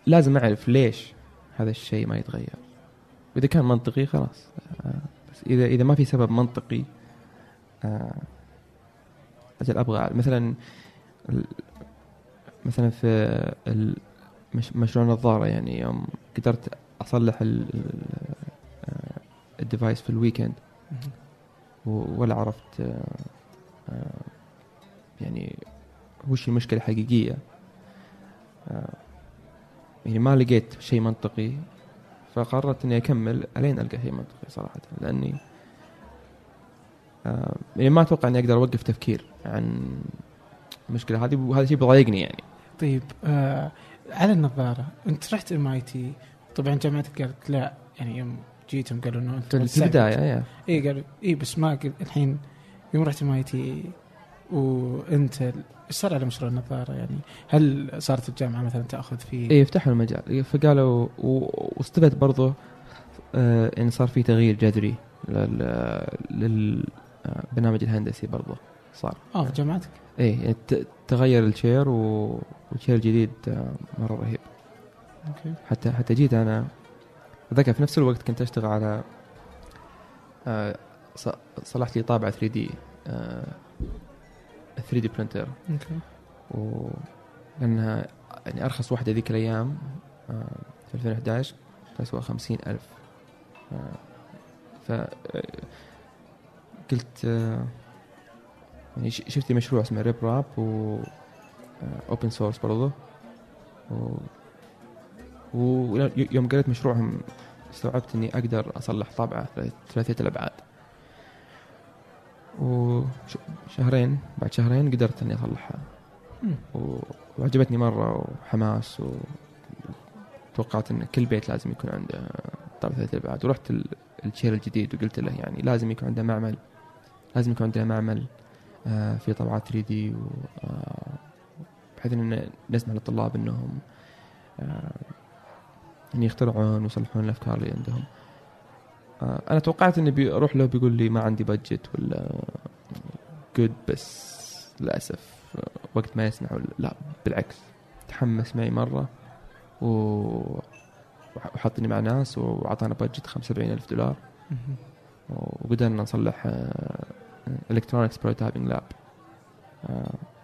لازم أعرف ليش هذا الشيء ما يتغير. واذا كان منطقي خلاص. بس إذا إذا ما في سبب منطقي آه، أجل أبغى مثلا مثلا في مشروع النظاره يعني يوم قدرت أصلح آه، ال device في ال weekend. ولا عرفت آه، يعني وش المشكلة الحقيقيه يعني ما لقيت شيء منطقي. فقررت إني أكمل ألين ألقى شيء منطقي صراحة لأني آه، يعني ما أتوقع إني أقدر أوقف تفكير عن المشكلة هذه وهذا شيء بيضايقني يعني.
طيب آه على النظارة أنت رحت MIT طبعا جامعتك قالت لا يعني يوم جيتهم قالوا إنه أنت
في. البداية
اي قالوا اي بس ما قل الحين يوم رحت MIT وانت إيش صار على مشروع النظارة يعني؟ هل صارت الجامعة مثلا تأخذ فيه؟
اي فتحوا المجال. فقالوا و- واستفدت برضو آه إن صار في تغيير جذري للبرنامج الهندسي برضو صار.
آه في جامعتك؟
إيه يعني تغير ال chair وال chair الجديد آه، مرة رهيب.
okay.
حتى حتى جيت أنا أتذكر في نفس الوقت كنت أشتغل على آه، صلحت لي طابعة 3D 3D printer
okay
و لأنها يعني أرخص واحدة ذيك الأيام آه، في 2011 تسوى 50 ألف. آه، ف آه، قلت يعني شفت مشروع اسمه RepRap و open source برضه و ويوم قريت مشروعهم استوعبت إني أقدر أصلح طابعه ثلاثية الأبعاد. وشهرين بعد شهرين قدرت إني
أصلحها.
و- وعجبتني مرة وحماس وتوقعت إن كل بيت لازم يكون عنده طابعه ثلاثيه الابعاد ورحت ال- الشير الجديد وقلت له يعني لازم يكون عنده معمل لازم يكون عندنا معمل آه، في طبعات 3 دي بحيث إن نسمح للطلاب إنهم آه، إن يخترعون ويصلحون الأفكار اللي عندهم. آه، أنا توقعت إني بيروح له بيقول لي ما عندي budget ولا good بس للأسف آه، وقت ما يسمح ولا لا بالعكس تحمس معي مرة و وحطني مع ناس وأعطانا budget 75 ألف دولار. وقدرنا نصلح electronics prototyping lab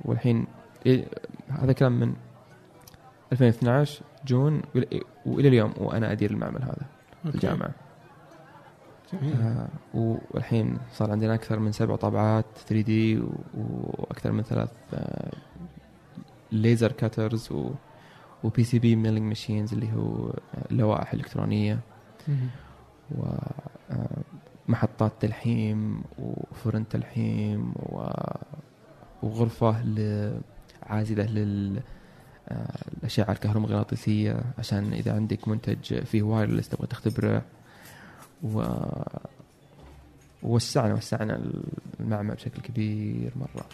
والحين إيه، هذا كلام من 2012 June وإلى- وإلى اليوم وأنا أدير المعمل هذا في.
الجامعة
آه، والحين صار عندنا أكثر من سبع طابعات 3D وأكثر من ثلاث آه، laser cutters و و PCB milling machines اللي هو آه، لوائح
إلكترونية.
ومحطات تلحيم وفرن تلحيم و... وغرفة ل- عازلة لل آه، الأشعة الكهرومغناطيسية عشان إذا عندك منتج فيه وايرلس تبغى تختبره و ووسعنا وسعنا المعمل بشكل كبير مرة.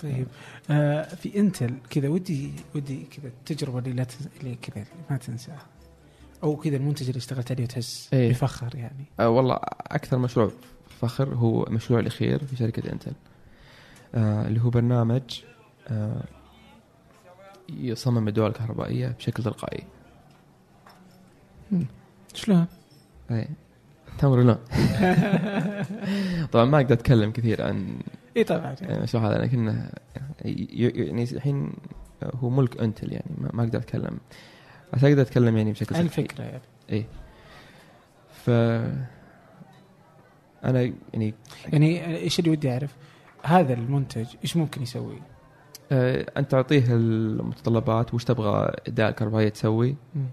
طيب. آه في انتل كذا ودي ودي كذا التجربة اللي لا تنس... اللي كذا ما تنساها. أو كذا المنتج اللي اشتغلت عليه وتحس
إيه.
بفخر يعني.
آه والله أكثر مشروع فخر هو مشروع الأخير في شركة انتل. آه اللي هو برنامج آه يصمم الدول الكهربائية بشكل تلقائي.
شلون؟
اي تمر لا طبعا ما أقدر أتكلم كثير عن
اي طبعا.
المشروع هذا لكنه ي- يعني الحين هو ملك أنتل يعني ما, أقدر أتكلم. بس أقدر أتكلم يعني بشكل
عن. الفكرة يعني.
اي ف أنا يعني
يعني إيش اللي ودي أعرف؟ هذا المنتج إيش ممكن يسوي؟
آه، أنت تعطيه المتطلبات وش تبغى الدائره الكهربائيه تسوي
مم.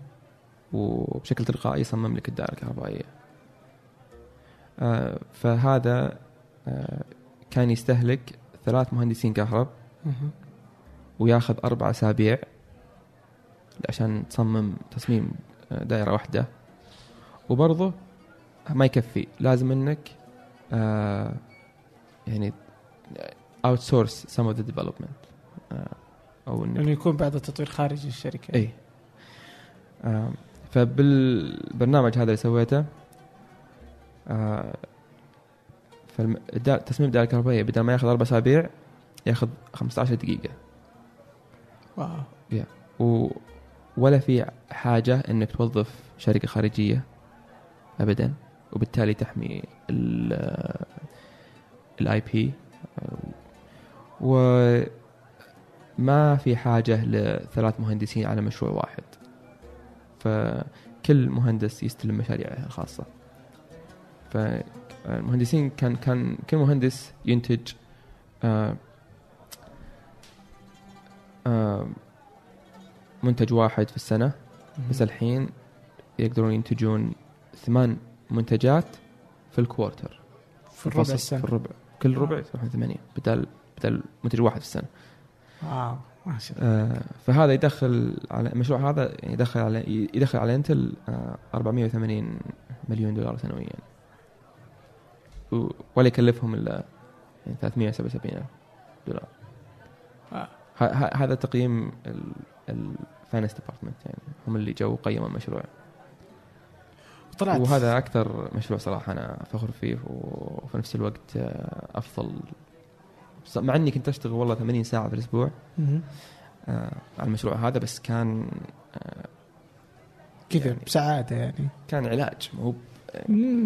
وبشكل تلقائي يصمم لك الدائره الكهربائية. فهذا آه، كان يستهلك ثلاث مهندسين كهرب. وياخذ أربع أسابيع عشان تصمم تصميم آه، دائرة واحدة. وبرضه ما يكفي لازم إنك آه، يعني outsource some of the development أو إنك
انه يكون بعد التطوير خارج الشركة.
اي آه فبالبرنامج هذا اللي سويته آه فتصميم الدائره الكهربائيه بدل ما ياخذ أربع اسابيع ياخذ 15 دقيقة.
wow.
و ولا في حاجة إنك توظف شركة خارجية ابدا وبالتالي تحمي ال IP وما في حاجة لثلاث مهندسين على مشروع واحد. فكل مهندس يستلم مشاريعه الخاصة. فالمهندسين كان كان كل مهندس ينتج آه، آه، منتج واحد في السنة. بس الحين يقدرون ينتجون ثمان منتجات في الكوارتر.
في الربع السنة.
في الربع. كل ربع يصيرون ثمانية بدل بدل منتج واحد في السنة.
واو ما شاء الله.
آه فهذا يدخل على المشروع هذا يدخل على يدخل على انتل آه 480 مليون دولار سنويا. ولا يكلفهم إلا يعني 377 ألف دولار.
آه.
هذا تقييم ال finance department يعني. هم اللي جو قيموا المشروع.
طلعت.
وهذا أكثر مشروع صراحة أنا فخور فيه وفي نفس الوقت آه، أفضل. مع إني كنت أشتغل والله 80 ساعة في
الأسبوع.
آه، على المشروع هذا بس كان آه،
كذا
يعني-
بسعاده يعني.
كان علاج مو.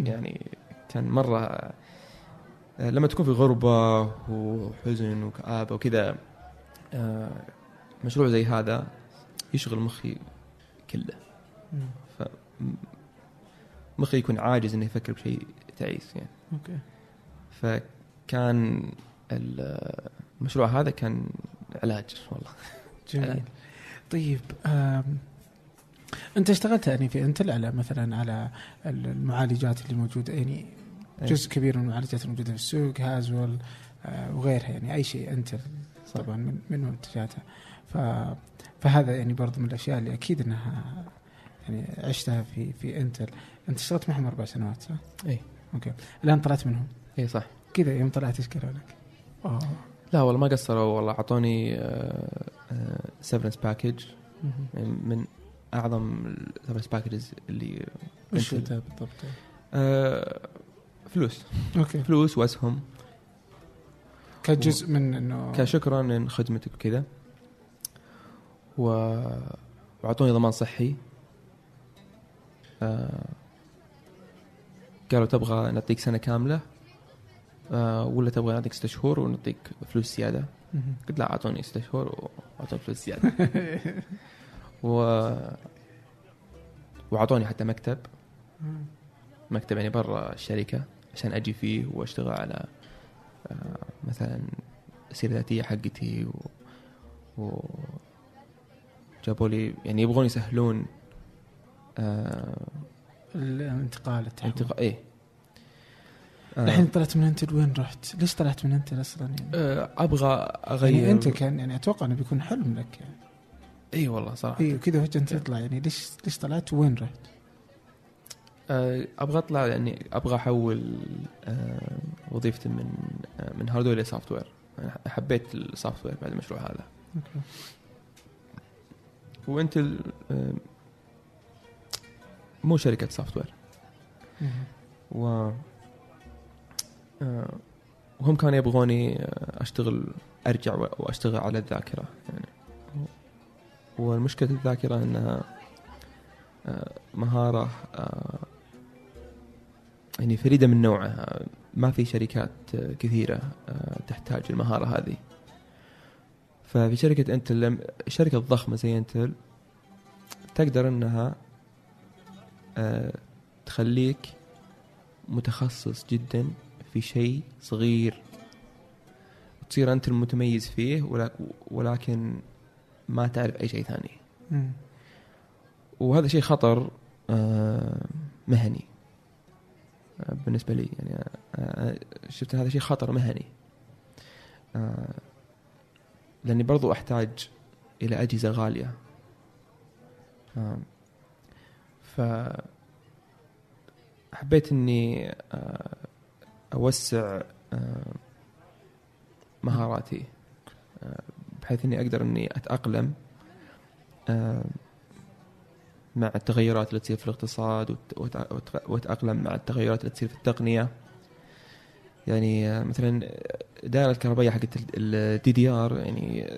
يعني كان مرة آه، لما تكون في غربة وحزن وكآبة وكذا آه، مشروع زي هذا يشغل مخي كله. ف مخي يكون عاجز إنه يفكر بشيء تعيس يعني.
أوكي.
فكان ال- المشروع هذا كان علاج والله.
جميل. طيب أنت اشتغلت يعني في انتل على مثلا على المعالجات اللي موجودة يعني. جزء كبير من المعالجات الموجوده في السوق هازول آه، وغيرها يعني أي شيء انتل طبعا من من منتجاتها. ف فهذا يعني برضو من الأشياء اللي أكيد إنها يعني عشتها في في انتل أنت اشتغلت معهم أربع سنوات صح؟
اي
okay. الآن طلعت منهم.
اي صح.
كذا يوم طلعت إيش قالوا لك؟ اوه
لا والله ما قصروا والله أعطوني severance package
مهم.
من أعظم ال severance packages اللي
وش بالضبط؟
فلوس.
okay.
فلوس واسهم.
كجزء من إنه
كشكرا من خدمتك وكذا و... وأعطوني ضمان صحي. آه... قالوا تبغى نعطيك سنة كاملة. آه... ولا تبغى نعطيك ستة شهور ونعطيك فلوس
زيادة.
قلت لا أعطوني ستة شهور وأعطوني فلوس زيادة. و وأعطوني حتى مكتب. مكتب يعني برا الشركة. عشان أجي فيه وأشتغل على آه، مثلا السيره الذاتيه حقتي و, و جابوا لي يعني يبغون يسهلون آه
الانتقال التحول.
إيه. آه،
الحين طلعت من Intel وين رحت؟ ليش طلعت من Intel أصلا يعني؟
آه أبغى أغير.
يعني أنت كان يعني أتوقع إنه بيكون حلم لك يعني.
إي والله صراحة.
إي وكذا فجاه انت تطلع يعني. ليش ليش طلعت؟ وين رحت؟
آه، أبغى أطلع يعني أبغى أحول آه، وظيفتي من آه، من hardware ل software حبيت ال software بعد المشروع هذا. okay. وأنت مو شركة
software.
و وهم كانوا يبغوني أشتغل أرجع وأشتغل على الذاكرة يعني. والمشكلة الذاكرة إنها مهارة يعني فريدة من نوعها. ما في شركات كثيرة تحتاج المهارة هذه. ففي شركة انتل لم- شركة ضخمة زي انتل تقدر إنها آه، تخليك متخصص جدا في شيء صغير. تصير أنت المتميز فيه ولكن ما تعرف أي شيء ثاني. وهذا شيء خطر آه، مهني. بالنسبة لي يعني آه، شفت هذا شيء خطر مهني. آه، لأني برضو أحتاج إلى أجهزة غالية. آه، ف حبيت إني آه، أوسع آه، مهاراتي آه، بحيث إني أقدر إني أتأقلم. آه، مع التغيرات اللي تصير في الاقتصاد واتاقلم مع التغيرات اللي تصير في التقنية. يعني مثلا الدائره الكهربائية حقت ال DDR يعني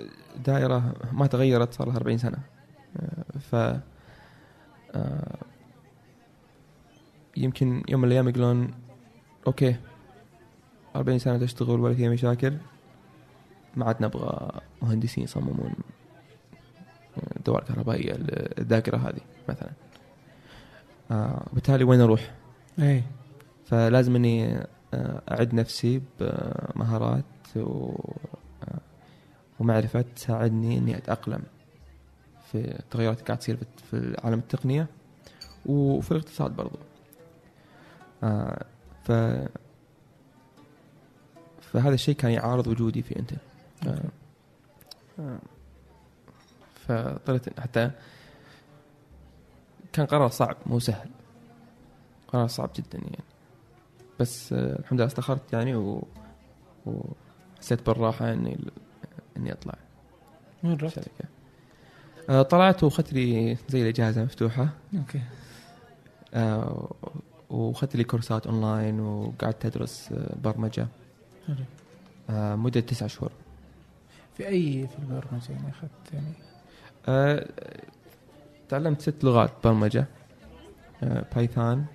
دائرة ما تغيرت صار لها 40 سنة. ف آه، يمكن يوم من الأيام يقولون أوكي 40 سنة تشتغل ولا فيها مشاكل ما عاد نبغى مهندسين يصممون دوائر كهربائية الذاكرة هذه. مثلا. آه وبالتالي وين أروح؟
إيه.
فلازم إني آه، أعد نفسي بمهارات و آه، ومعرفة تساعدني إني أتأقلم في التغيرات اللي قاعد تصير في- في عالم التقنية وفي الاقتصاد برضو. آه ف فهذا الشيء كان يعارض وجودي في إنتل. آه آه فاضطريت حتى كان قرار صعب مو سهل. قرار صعب جدا يعني. بس آه الحمد لله استخرت يعني و... وحسيت بالراحة إني إني أطلع.
وين رحت؟
آه طلعت وأخذت لي زي الإجازة مفتوحة.
okay.
آه وأخذت لي كورسات أونلاين وقعدت أدرس برمجة.
حلو.
مدة تسعة شهور.
في أي في البرمجة يعني أخذت يعني؟
تعلمت ست لغات برمجة. آه، بايثون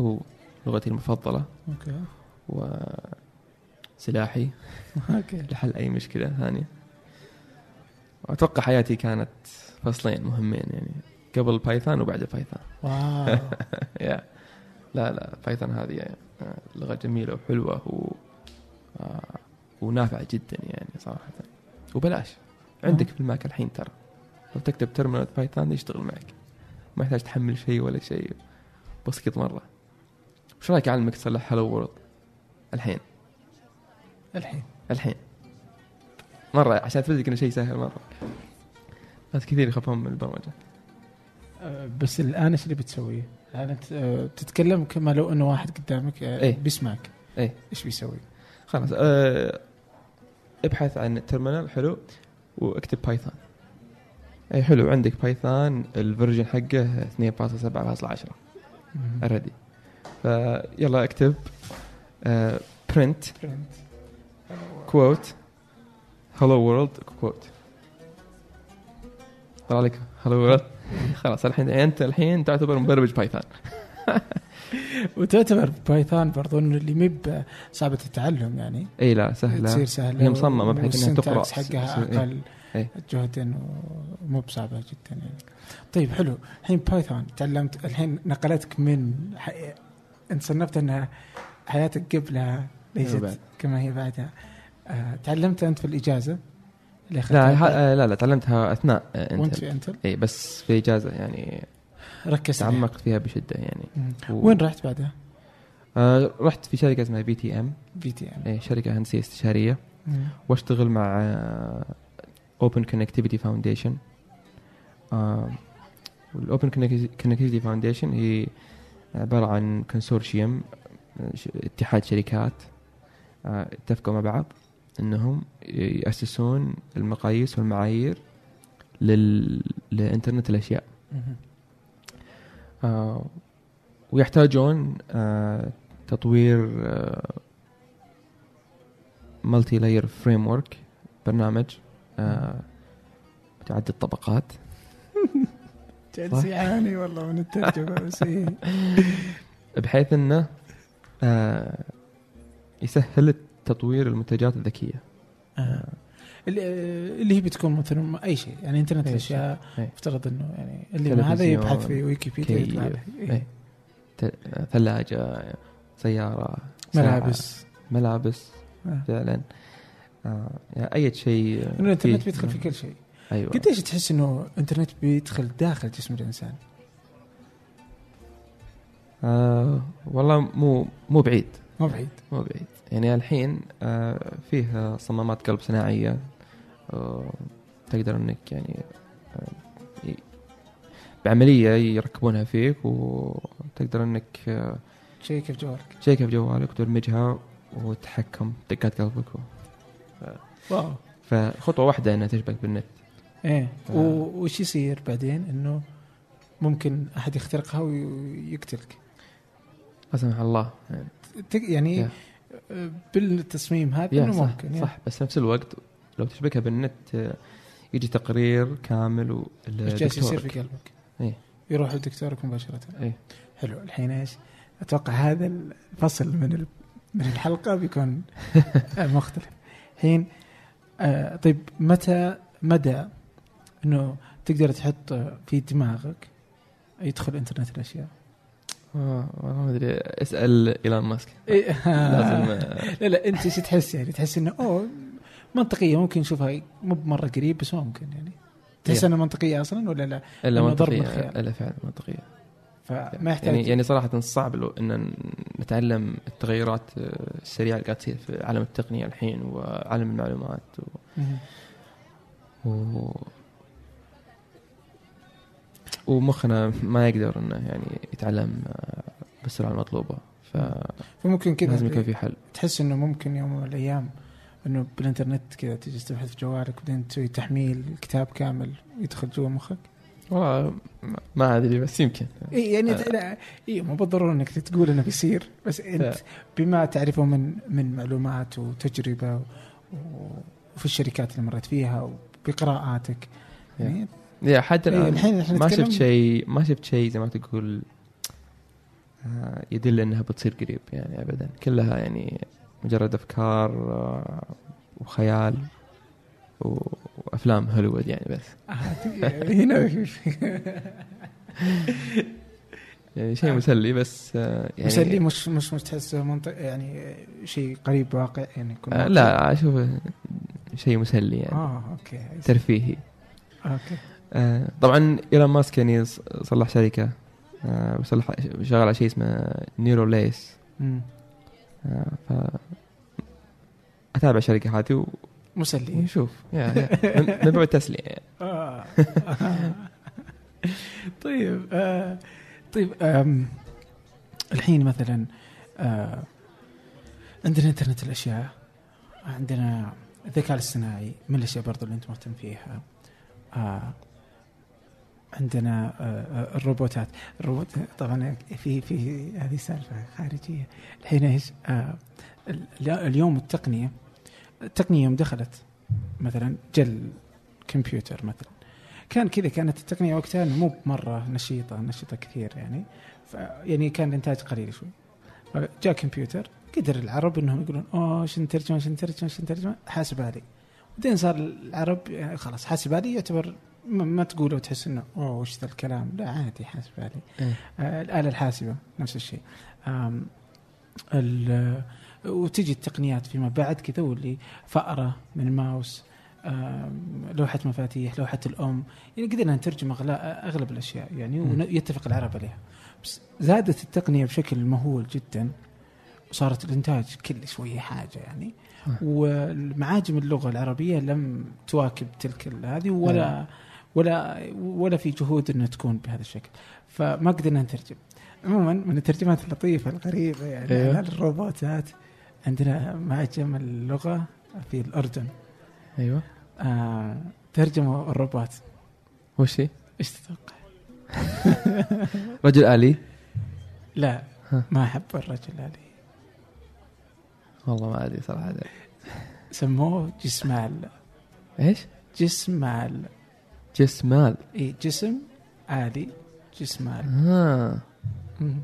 هو لغتي المفضلة.
okay.
وسلاحي
okay.
لحل أي مشكلة ثانية. وأتوقع حياتي كانت فصلين مهمين يعني. قبل Python وبعد Python
wow.
يا لا لا Python هذه آه، لغة جميلة وحلوة و آه، ونافعة جدا يعني صراحة. وبلاش. عندك في الماك الحين ترى. لو تكتب terminal Python يشتغل معك. ما يحتاج تحمل شيء ولا شيء. بسيط مرة. وش رأيك اعلمك تصلح hello world الحين.
الحين.
الحين. مرة عشان لك إنه شيء سهل مرة. ناس كثير يخافون من البرمجة.
آه، بس الآن إيش اللي بتسويه؟ الآن أنت آه، تتكلم كما لو إنه واحد قدامك آه،
إيه.
بيسمعك.
إيه.
إيش بيسوي؟
خلاص أه ابحث عن ال terminal حلو واكتب Python أي حلو. عندك Python ال version حقه 2.7.10 already فيلا اكتب print quote hello world quote طلع لك hello world خلاص الحين أنت الحين تعتبر مبرمج Python
وتعتبر Python برضو إنه اللي مب صعبه التعلم يعني.
إي لا سهلة.
تصير سهلة
هي مصممة بحيث إنها
تقرأ. حقها. أقل.
إيه.
جهدا ومو بصعبة جدا يعني طيب حلو الحين Python تعلمت الحين نقلتك من. أنت صنفت إنها حياتك قبلها ليست
وبعد.
كما هي بعدها آه تعلمت أنت في الإجازة اللي
لا ها- لا لا تعلمتها أثناء آه،
وأنت
Intel
في Intel
اي بس في إجازة يعني
ركزت.
تعمقت فيها بشدة يعني
مم.
و-
وين رحت بعدها؟
آه رحت في شركة اسمها بي تي ام
بي تي ام
اي شركة هندسية استشارية
مم.
وأشتغل مع Open Connectivity Foundation وال Open Connectivity Foundation هي عبارة عن consortium اتحاد شركات آه، اتفقوا مع بعض إنهم يأسسون المقاييس والمعايير لل... لإنترنت الأشياء.
مم.
آه، ويحتاجون آه، تطوير multi-layer framework برنامج. آه، متعدد الطبقات
جالس يعاني والله من الترجمة بس إيه.
بحيث إنه آه، يسهل تطوير المنتجات الذكية
آه. اللي اللي هي بتكون مثلا أي شيء يعني إنترنت
الأشياء.
افترض إنه يعني اللي ما هذا يبحث في ويكيبيديا. إيه.
ت- ثلاجة سيارة
ملابس
ملابس
آه.
فعلا آه، يعني أي شيء
إنه
الإنترنت
بيدخل في كل شيء.
أيوه.
قديش تحس إنه الإنترنت بيدخل داخل جسم الإنسان؟
آه والله مو مو بعيد.
مو بعيد.
مو بعيد. يعني الحين آه فيه صمامات قلب صناعية آه تقدر إنك يعني آه بعملية يركبونها فيك وتقدر إنك آه
شيء كيف جوالك.
تشيكها بجوالك وتدمجها وتحكم دقات قلبك.
واو
فخطوة واحدة إنها تشبك بالنت إيه.
و- وش يصير بعدين إنه ممكن أحد يخترقها ويقتلك
لا سمح الله يعني
يعني بالتصميم هذا إنه
صح
ممكن يا.
صح بس نفس الوقت لو تشبكها بالنت آه، يجي تقرير كامل
إيش جالس يصير في قلبك؟
إيه.
يروح لدكتورك مباشرة
إيه.
حلو الحين إيش؟ أتوقع هذا الفصل من من الحلقة بيكون مختلف الحين آه، طيب متى مدى إنه تقدر تحط في دماغك يدخل إنترنت الأشياء؟
آه والله ما أدري. اسأل إيلون ماسك.
إيه،
لازم آه،
لا لا أنت إيش تحس يعني؟ تحس إنه أوه منطقية ممكن نشوفها مو بمرة قريب بس ممكن يعني. تحس
إيه.
إنها منطقية أصلا ولا لا؟
إلا
منطقية.
إلا فعلا منطقية.
فما يحتاج.
يعني يعني صراحة صعب لو إن نتعلم التغيرات آه، السريعة اللي قاعد تصير في عالم التقنية الحين وعالم المعلومات و. و... ومخنا ما يقدر إنه يعني يتعلم آه، بالسرعة المطلوبة. ف
فممكن كذا.
لازم يكون في حل.
تحس إنه ممكن يوم من الأيام إنه بالإنترنت كذا تجلس تبحث في جوالك بعدين تسوي تحميل كتاب كامل يدخل جوا مخك.
ما- أدري بس يمكن.
إي يعني
آه.
لا إي مو بالضرورة إنك تقول إنه بيصير بس أنت
لا.
بما تعرفه من من معلومات وتجربة وفي الشركات اللي مريت فيها وبقراءاتك يعني
يا حتى
إيه،
الآن
الحين إحنا
ما شفت شيء ما شفت شيء زي ما تقول آه، يدل إنها بتصير قريب يعني ابدا. كلها يعني مجرد أفكار آه، وخيال. وأفلام هوليوود يعني بس.
هنا
يعني شيء مسلي بس آه، يعني
مسلي مش مش مش تحس منطق يعني شيء قريب واقع يعني يكون
آه،. لا اشوفه شيء مسلي يعني.
آه أوكي
ترفيهي.
Okay.
آه، طبعا إيلون ماسك يعني صلح شركة آه، وصلح شغال على شيء اسمه
Neuralink.
آه، ف أتابع الشركة هذه و-
مسلي
ونشوف يا يا من من باب التسليه يعني.
آه. طيب آه طيب آم الحين مثلا آه عندنا إنترنت الأشياء عندنا الذكاء الاصطناعي من الأشياء برضو اللي أنت مهتم فيها آه عندنا آه آه، الروبوتات. الروبوت طبعا في في هذه سالفة خارجية. الحين إيش؟ آه ال- اليوم التقنية التقنيه يوم دخلت مثلا جل كمبيوتر مثلا. كان كذا كانت التقنية وقتها مو مره نشيطة نشيطة كثير يعني. ف يعني كان الإنتاج قليل شوي. فجاء كمبيوتر قدر العرب إنهم يقولون أوه إيش نترجم إيش نترجم إيش نترجم حاسب آلي. بعدين صار العرب يعني خلاص حاسب آلي يعتبر ما, ما تقوله وتحس إنه أوه وش ذا الكلام؟ لا عادي حاسب آلي.
إيه.
آه الآلة الحاسبة نفس الشيء. وتجي التقنيات فيما بعد كذا واللي فأرة من ماوس لوحة مفاتيح لوحة الأم يعني قدرنا نترجم أغلب الأشياء يعني. ويتفق العرب عليها. بس زادت التقنية بشكل مهول جدا وصارت الإنتاج كل شوية حاجة يعني. والمعاجم اللغة العربية لم تواكب تلك هذه ولا ولا ولا في جهود إنها تكون بهذا الشكل. فما قدرنا نترجم. عموما من الترجمات اللطيفة الغريبة يعني. على الروبوتات عندنا معجم اللغة في الأردن.
أيوه.
آه ترجموا الروبوت.
وش هي؟
إيش تتوقع؟
رجل آلي؟
لا
ها.
ما أحب الرجل هذه
والله ما أدري صراحة.
سموه جسمال.
إيش؟
جسمال.
جسمال.
إي جسم آلي جسمال.
آه.
مم.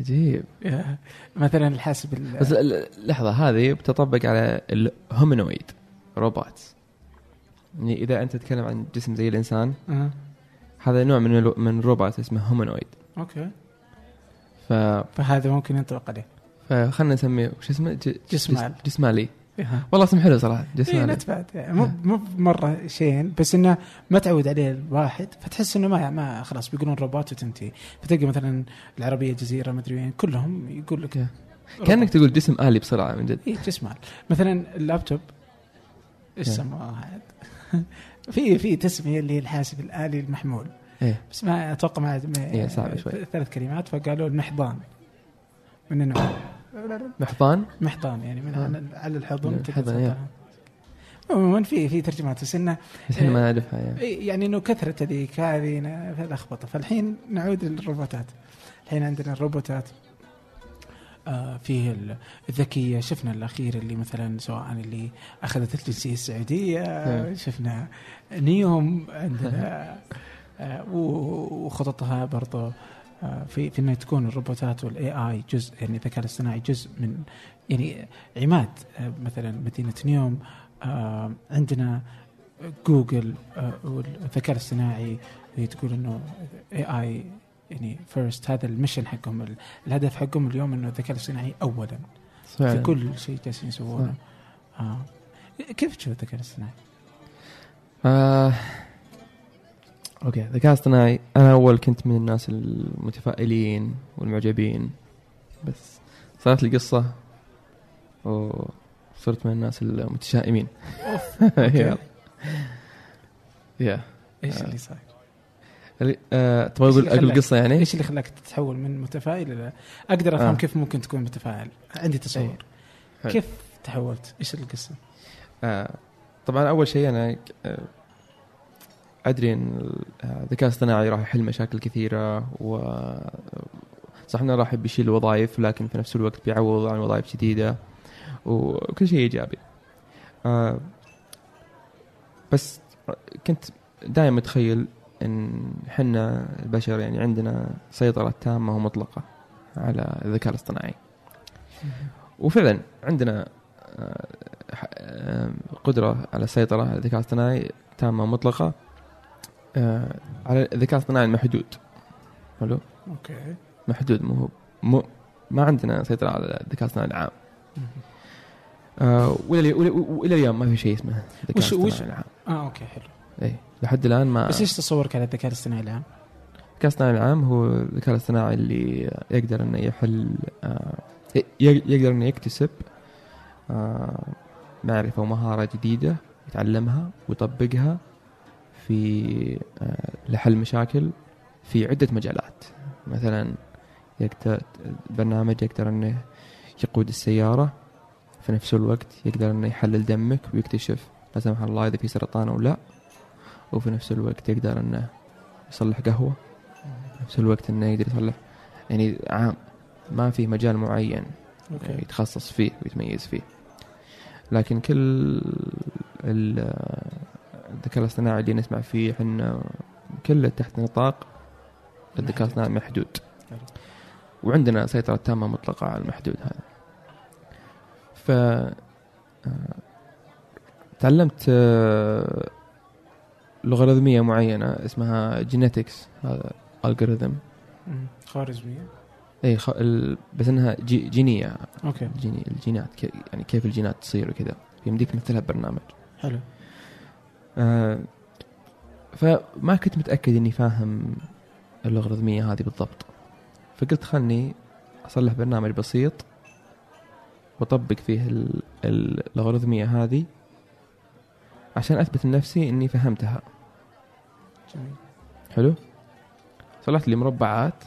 عجيب
يا- مثلا الحاسب ال-
بس ال- ال- اللحظه هذه بتطبق على الهومينويد روبوت يعني إذا أنت تتكلم عن جسم زي الإنسان
آه.
هذا نوع من الو- من الروبوت اسمه humanoid
okay
ف
فهذا ممكن ينطبق عليه
فخلنا نسميه وش اسمه ج-
جسمال.
جس- جسمالي
إيه.
والله اسم حلو صراحة
اي
جسمالي
not bad يعني مو مو مرة شين بس إنه ما تعود عليه الواحد فتحس إنه ما ما خلاص بيقولون روبوت وتنتهي فتلقى مثلا العربية جزيره مدري وين كلهم يقول لك
okay كأنك تقول جسم آلي بسرعة من جد.
اي جسمال مثلا اللابتوب إيش
إيه.
سموه؟ هذا؟ في في تسمية اللي هي الحاسب الآلي المحمول.
إيه.
بس ما أتوقع ما ما-
إيه، صعبة شوي.
ثلاث كلمات فقالوا المحضان. من النوع.
محضان
محضان يعني من
آه.
على- الحضن
الحضن،.
عموما في في ترجمات بس انه
إحنا ما نعرفها يعني
إيه، يعني إنه كثرة هذيك هذه لخبطه فالحين نعود للروبوتات. الحين عندنا الروبوتات. آه فيه ال- الذكية. شفنا الأخير اللي مثلا سواء اللي أخذت الجنسية السعودية.
نعم.
شفنا نيوم عندنا. آه وخططها برضو. آه، في في إنه تكون الروبوتات وال AI جزء يعني الذكاء الاصطناعي جزء من يعني عماد آه، مثلا مدينة نيوم آه، عندنا جوجل آه، والذكاء الاصطناعي هي تقول إنه اي اي يعني first هذا ال mission حقهم ال- الهدف حقهم اليوم إنه الذكاء الاصطناعي اولا في
فعلاً.
كل شيء جالسين يسوونه آه. كيف تشوف الذكاء الاصطناعي؟
آه okay الذكاء الاصطناعي أنا أول كنت من الناس المتفائلين والمعجبين بس صارت لي قصة وصرت من الناس المتشائمين
أوكي.
يا
إيش
آه.
اللي صار؟
اللي- آه، تبغى أقول
أقول
قصة يعني؟
إيش اللي خلاك تتحول من متفائل إلى أقدر أفهم
آه.
كيف ممكن تكون متفائل عندي تصور
إيه. حلو.
كيف تحولت؟ إيش القصة؟
آه طبعا أول شيء أنا آه أدري إن ال- الذكاء الاصطناعي راح يحل مشاكل كثيرة و صح إنه راح بيشيل وظائف لكن في نفس الوقت بيعوض عن وظائف جديدة وكل شيء إيجابي. آه بس كنت دائما متخيل إن إحنا البشر يعني عندنا سيطرة تامة ومطلقة على الذكاء الاصطناعي. وفعلا عندنا آه، آه، قدرة على السيطرة على الذكاء الاصطناعي تامة ومطلقة. آه، على الذكاء الاصطناعي المحدود. حلو؟
أوكي.
محدود مو هو- مو ما عندنا سيطرة على الذكاء الاصطناعي العام. آه، وإلى وإلى- اليوم ما في شيء اسمه الذكاء الاصطناعي العام.
آه أوكي حلو.
اي لحد الآن ما
بس إيش تصورك على الذكاء الاصطناعي العام؟
الذكاء الاصطناعي العام هو الذكاء الاصطناعي اللي يقدر إنه يحل آه، يقدر إنه يكتسب آه، معرفة ومهارة جديدة يتعلمها ويطبقها في آه، لحل مشاكل في عدة مجالات. مثلا يقدر برنامج يقدر إنه يقود السيارة في نفس الوقت يقدر إنه يحلل دمك ويكتشف لا سمح الله إذا في سرطان أو لا. وفي نفس الوقت يقدر إنه يصلح قهوة. في نفس الوقت إنه يقدر يصلح يعني عام ما في مجال معين
أوكي.
يتخصص فيه ويتميز فيه. لكن كل ال- الذكاء الاصطناعي اللي نسمع فيه إحنا كله تحت نطاق الذكاء الاصطناعي محدود. وعندنا سيطرة تامة مطلقة على المحدود هذا. ف آه، تعلمت آه، لوغاريتمية معينة اسمها genetics هذا algorithm
مم. خوارزميه
اي خ... ال... بس إنها جي... جينية.
okay.
جيني... الجينات ك... يعني كيف الجينات تصير وكذا. يمديك تمثلها ببرنامج.
حلو.
فما كنت متأكد إني فاهم اللوغاريتميه هذه بالضبط. فقلت خلني أصلح برنامج بسيط وأطبق فيه ال... اللوغاريتميه هذه عشان أثبت لنفسي إني فهمتها.
جميل.
حلو؟ صلحت لي مربعات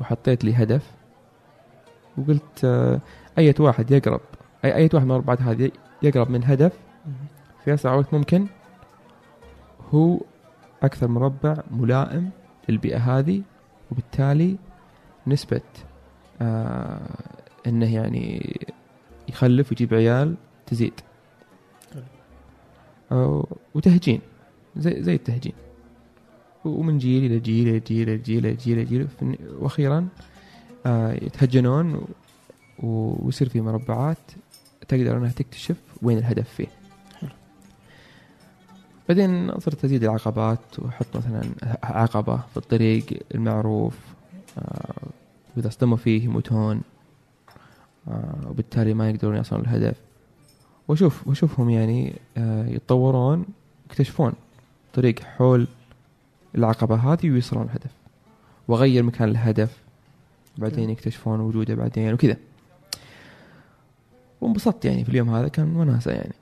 وحطيت لي هدف وقلت آه، أية واحد يقرب أي أية واحد من المربعات هذه يقرب من
مم.
في أسرع وقت ممكن. هو أكثر مربع ملائم للبيئة هذه وبالتالي نسبة آه إنه يعني يخلف ويجيب عيال تزيد. آه وتهجين زي زي التهجين. ومن جيل إلى جيل إلى جيل إلى جيل جيل, إلى جيل. في الن- وأخيرا آه يتهجنون ويصير في مربعات تقدر إنها تكتشف وين الهدف فيه. بعدين صرت أزيد العقبات وأحط مثلا عقبة في الطريق المعروف آه واذا اصطدموا فيه يموتون آه وبالتالي ما يقدرون يصلون الهدف واشوف وأشوفهم يعني آه يتطورون يكتشفون طريق حول العقبة هذه ويوصلون الهدف وغير مكان الهدف بعدين يكتشفون وجوده بعدين وكذا. وانبسطت يعني في اليوم هذا كان وناسة يعني.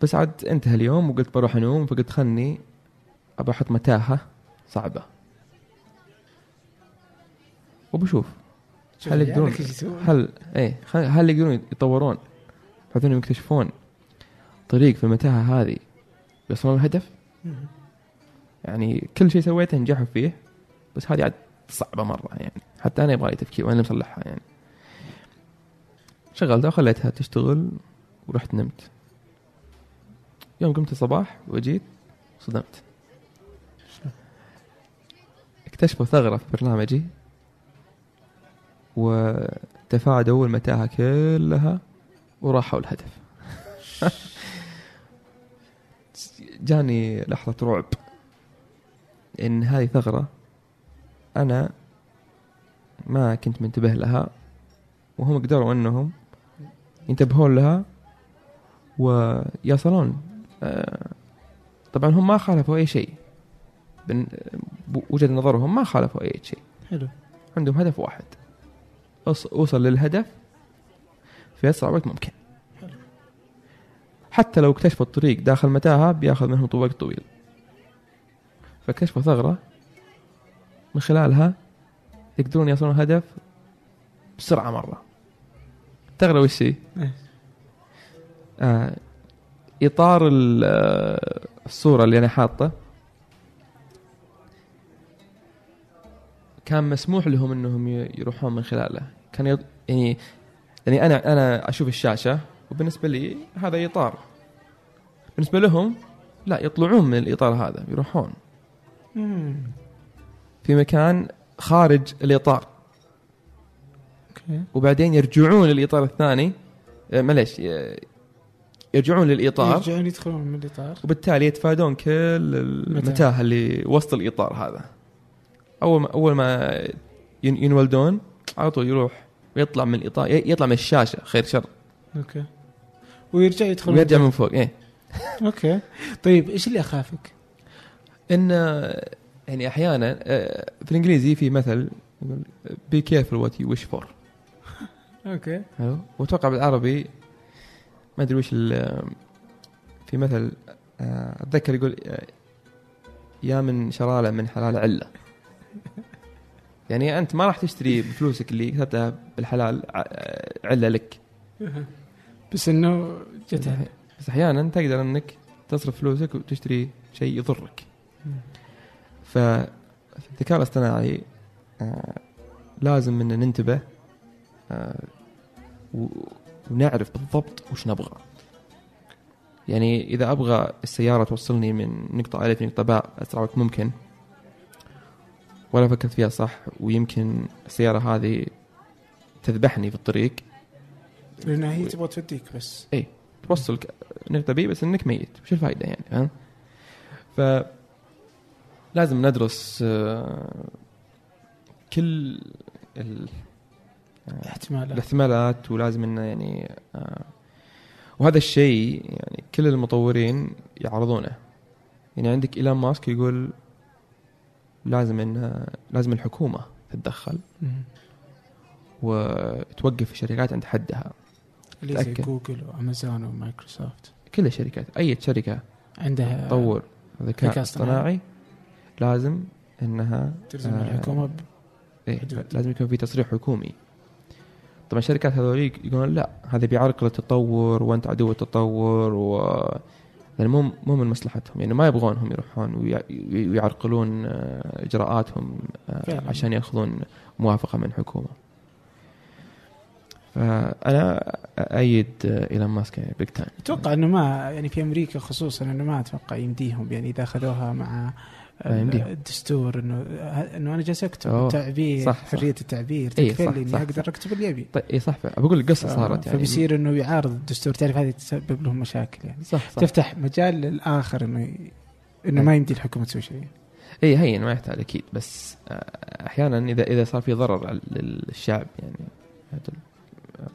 بس عاد انتهى اليوم وقلت بروح انوم فقلت خلني أبى أحط متاهة صعبة. وبشوف.
شوف
هل
يعني
يقدرون؟ هل إيه هل يقدرون يتطورون؟ بحيث انهم يكتشفون طريق في المتاهة هذه يوصلون الهدف. يعني كل شيء سويته نجحوا فيه بس هذه عاد صعبة مرة يعني. حتى أنا يبغى لي تفكير وأنا مصلحها يعني. شغلتها وخليتها تشتغل ورحت نمت. يوم قمت الصباح وجيت صدمت. اكتشفوا ثغرة في برنامجي وتفادوا المتاهه كلها وراحوا الهدف. جاني لحظة رعب. إن هذه ثغرة أنا ما كنت منتبه لها وهم قدروا إنهم ينتبهون لها ويصلون طبعا هم ما خالفوا أي شيء. بن- بوجهه نظرهم ما خالفوا أي شيء.
حلو.
عندهم هدف واحد. أوصل للهدف في أسرع وقت ممكن. حتى لو اكتشفوا الطريق داخل متاهة بياخذ منهم وقت طويل. فاكتشفوا ثغرة من خلالها يقدرون يصلون الهدف بسرعة مرة. الثغره وش هي؟
إيه.
آه إطار ال- آه، الصورة اللي أنا حاطة. كان مسموح لهم إنهم يروحون من خلاله. كان يط... يعني يعني أنا أنا أشوف الشاشة وبالنسبة لي هذا إطار. بالنسبة لهم لا يطلعون من الإطار هذا يروحون. في مكان خارج
الإطار.
وبعدين يرجعون للإطار الثاني. آه، معليش ي- يرجعون للإطار.
يرجعون يدخلون من الإطار.
وبالتالي يتفادون كل المتاهة اللي وسط الإطار هذا. أول ما أول ما ين- ينولدون على طول يروح ويطلع من الإطار يطلع من الشاشة خير شر.
okay. ويرجع يدخل
ويرجع من فوق إيه.
okay. طيب إيش اللي
أخافك؟ إن يعني أحيانا آه، في الإنجليزي في مثل يقول be careful what you wish for
okay.
حلو؟ وأتوقع بالعربي ما أدري وش في مثل آه، أتذكر يقول آه، يا من شرالة من حلال علة. يعني أنت ما راح تشتري بفلوسك اللي كتبتها بالحلال آه، علة لك.
بس إنه جت.
بس أحيانا تقدر إنك تصرف فلوسك وتشتري شيء يضرك. فالذكاء الاصطناعي آه، لازم ان ننتبه آه، و- ونعرف بالضبط وش نبغى. يعني إذا أبغى السيارة توصلني من نقطة ألف لنقطة باء أسرع وقت ممكن ولا فكرت فيها صح ويمكن السيارة هذه تذبحني في الطريق.
لأن هي تبغى توديك بس.
اي توصلك نقطة بي بس إنك ميت وش الفائدة يعني فاهم؟ ف لازم ندرس آه، كل ال...
احتمالات
الاحتمالات ولازم إنه يعني آه، وهذا الشيء يعني كل المطورين يعرضونه يعني عندك ايلون ماسك يقول لازم ان لازم الحكومة تتدخل. وتوقف الشركات عند حدها
اللي زي. جوجل وأمازون ومايكروسوفت
كل الشركات أي شركة
عندها
تطور ذكاء
اصطناعي.
لازم إنها
تلزم
آه،
الحكومة ب-
إيه. لازم يكون في تصريح حكومي طبعا الشركات هذوليك يقولون لا هذا بيعرقل التطور وأنت عدو التطور و يعني مو مو من مصلحتهم يعني ما يبغونهم يروحون ويع- ويعرقلون آه، إجراءاتهم آه،. عشان يأخذون موافقة من حكومة فأنا أأيد آه، ايلون ماسك يعني big time
أتوقع إنه ما يعني في أمريكا خصوصا إنه ما أتوقع يمديهم يعني إذا أخذوها مع. الدستور إنه إنه أنا جالس
أكتب.
تعبير
صح،.
حرية التعبير
إيه،
تكفل إني
أقدر.
أكتب اللي أبي
طيب اي صح بقول القصة
ف-
صارت يعني
فبيصير إنه يعارض الدستور تعرف هذه تسبب لهم مشاكل يعني
صح صح
تفتح مجال للآخر إنه إنه
إيه.
ما يمدي الحكومة تسوي شيء
اي هين ما يحتاج أكيد بس آه، أحيانا إذا إذا صار في ضرر للشعب يعني آه،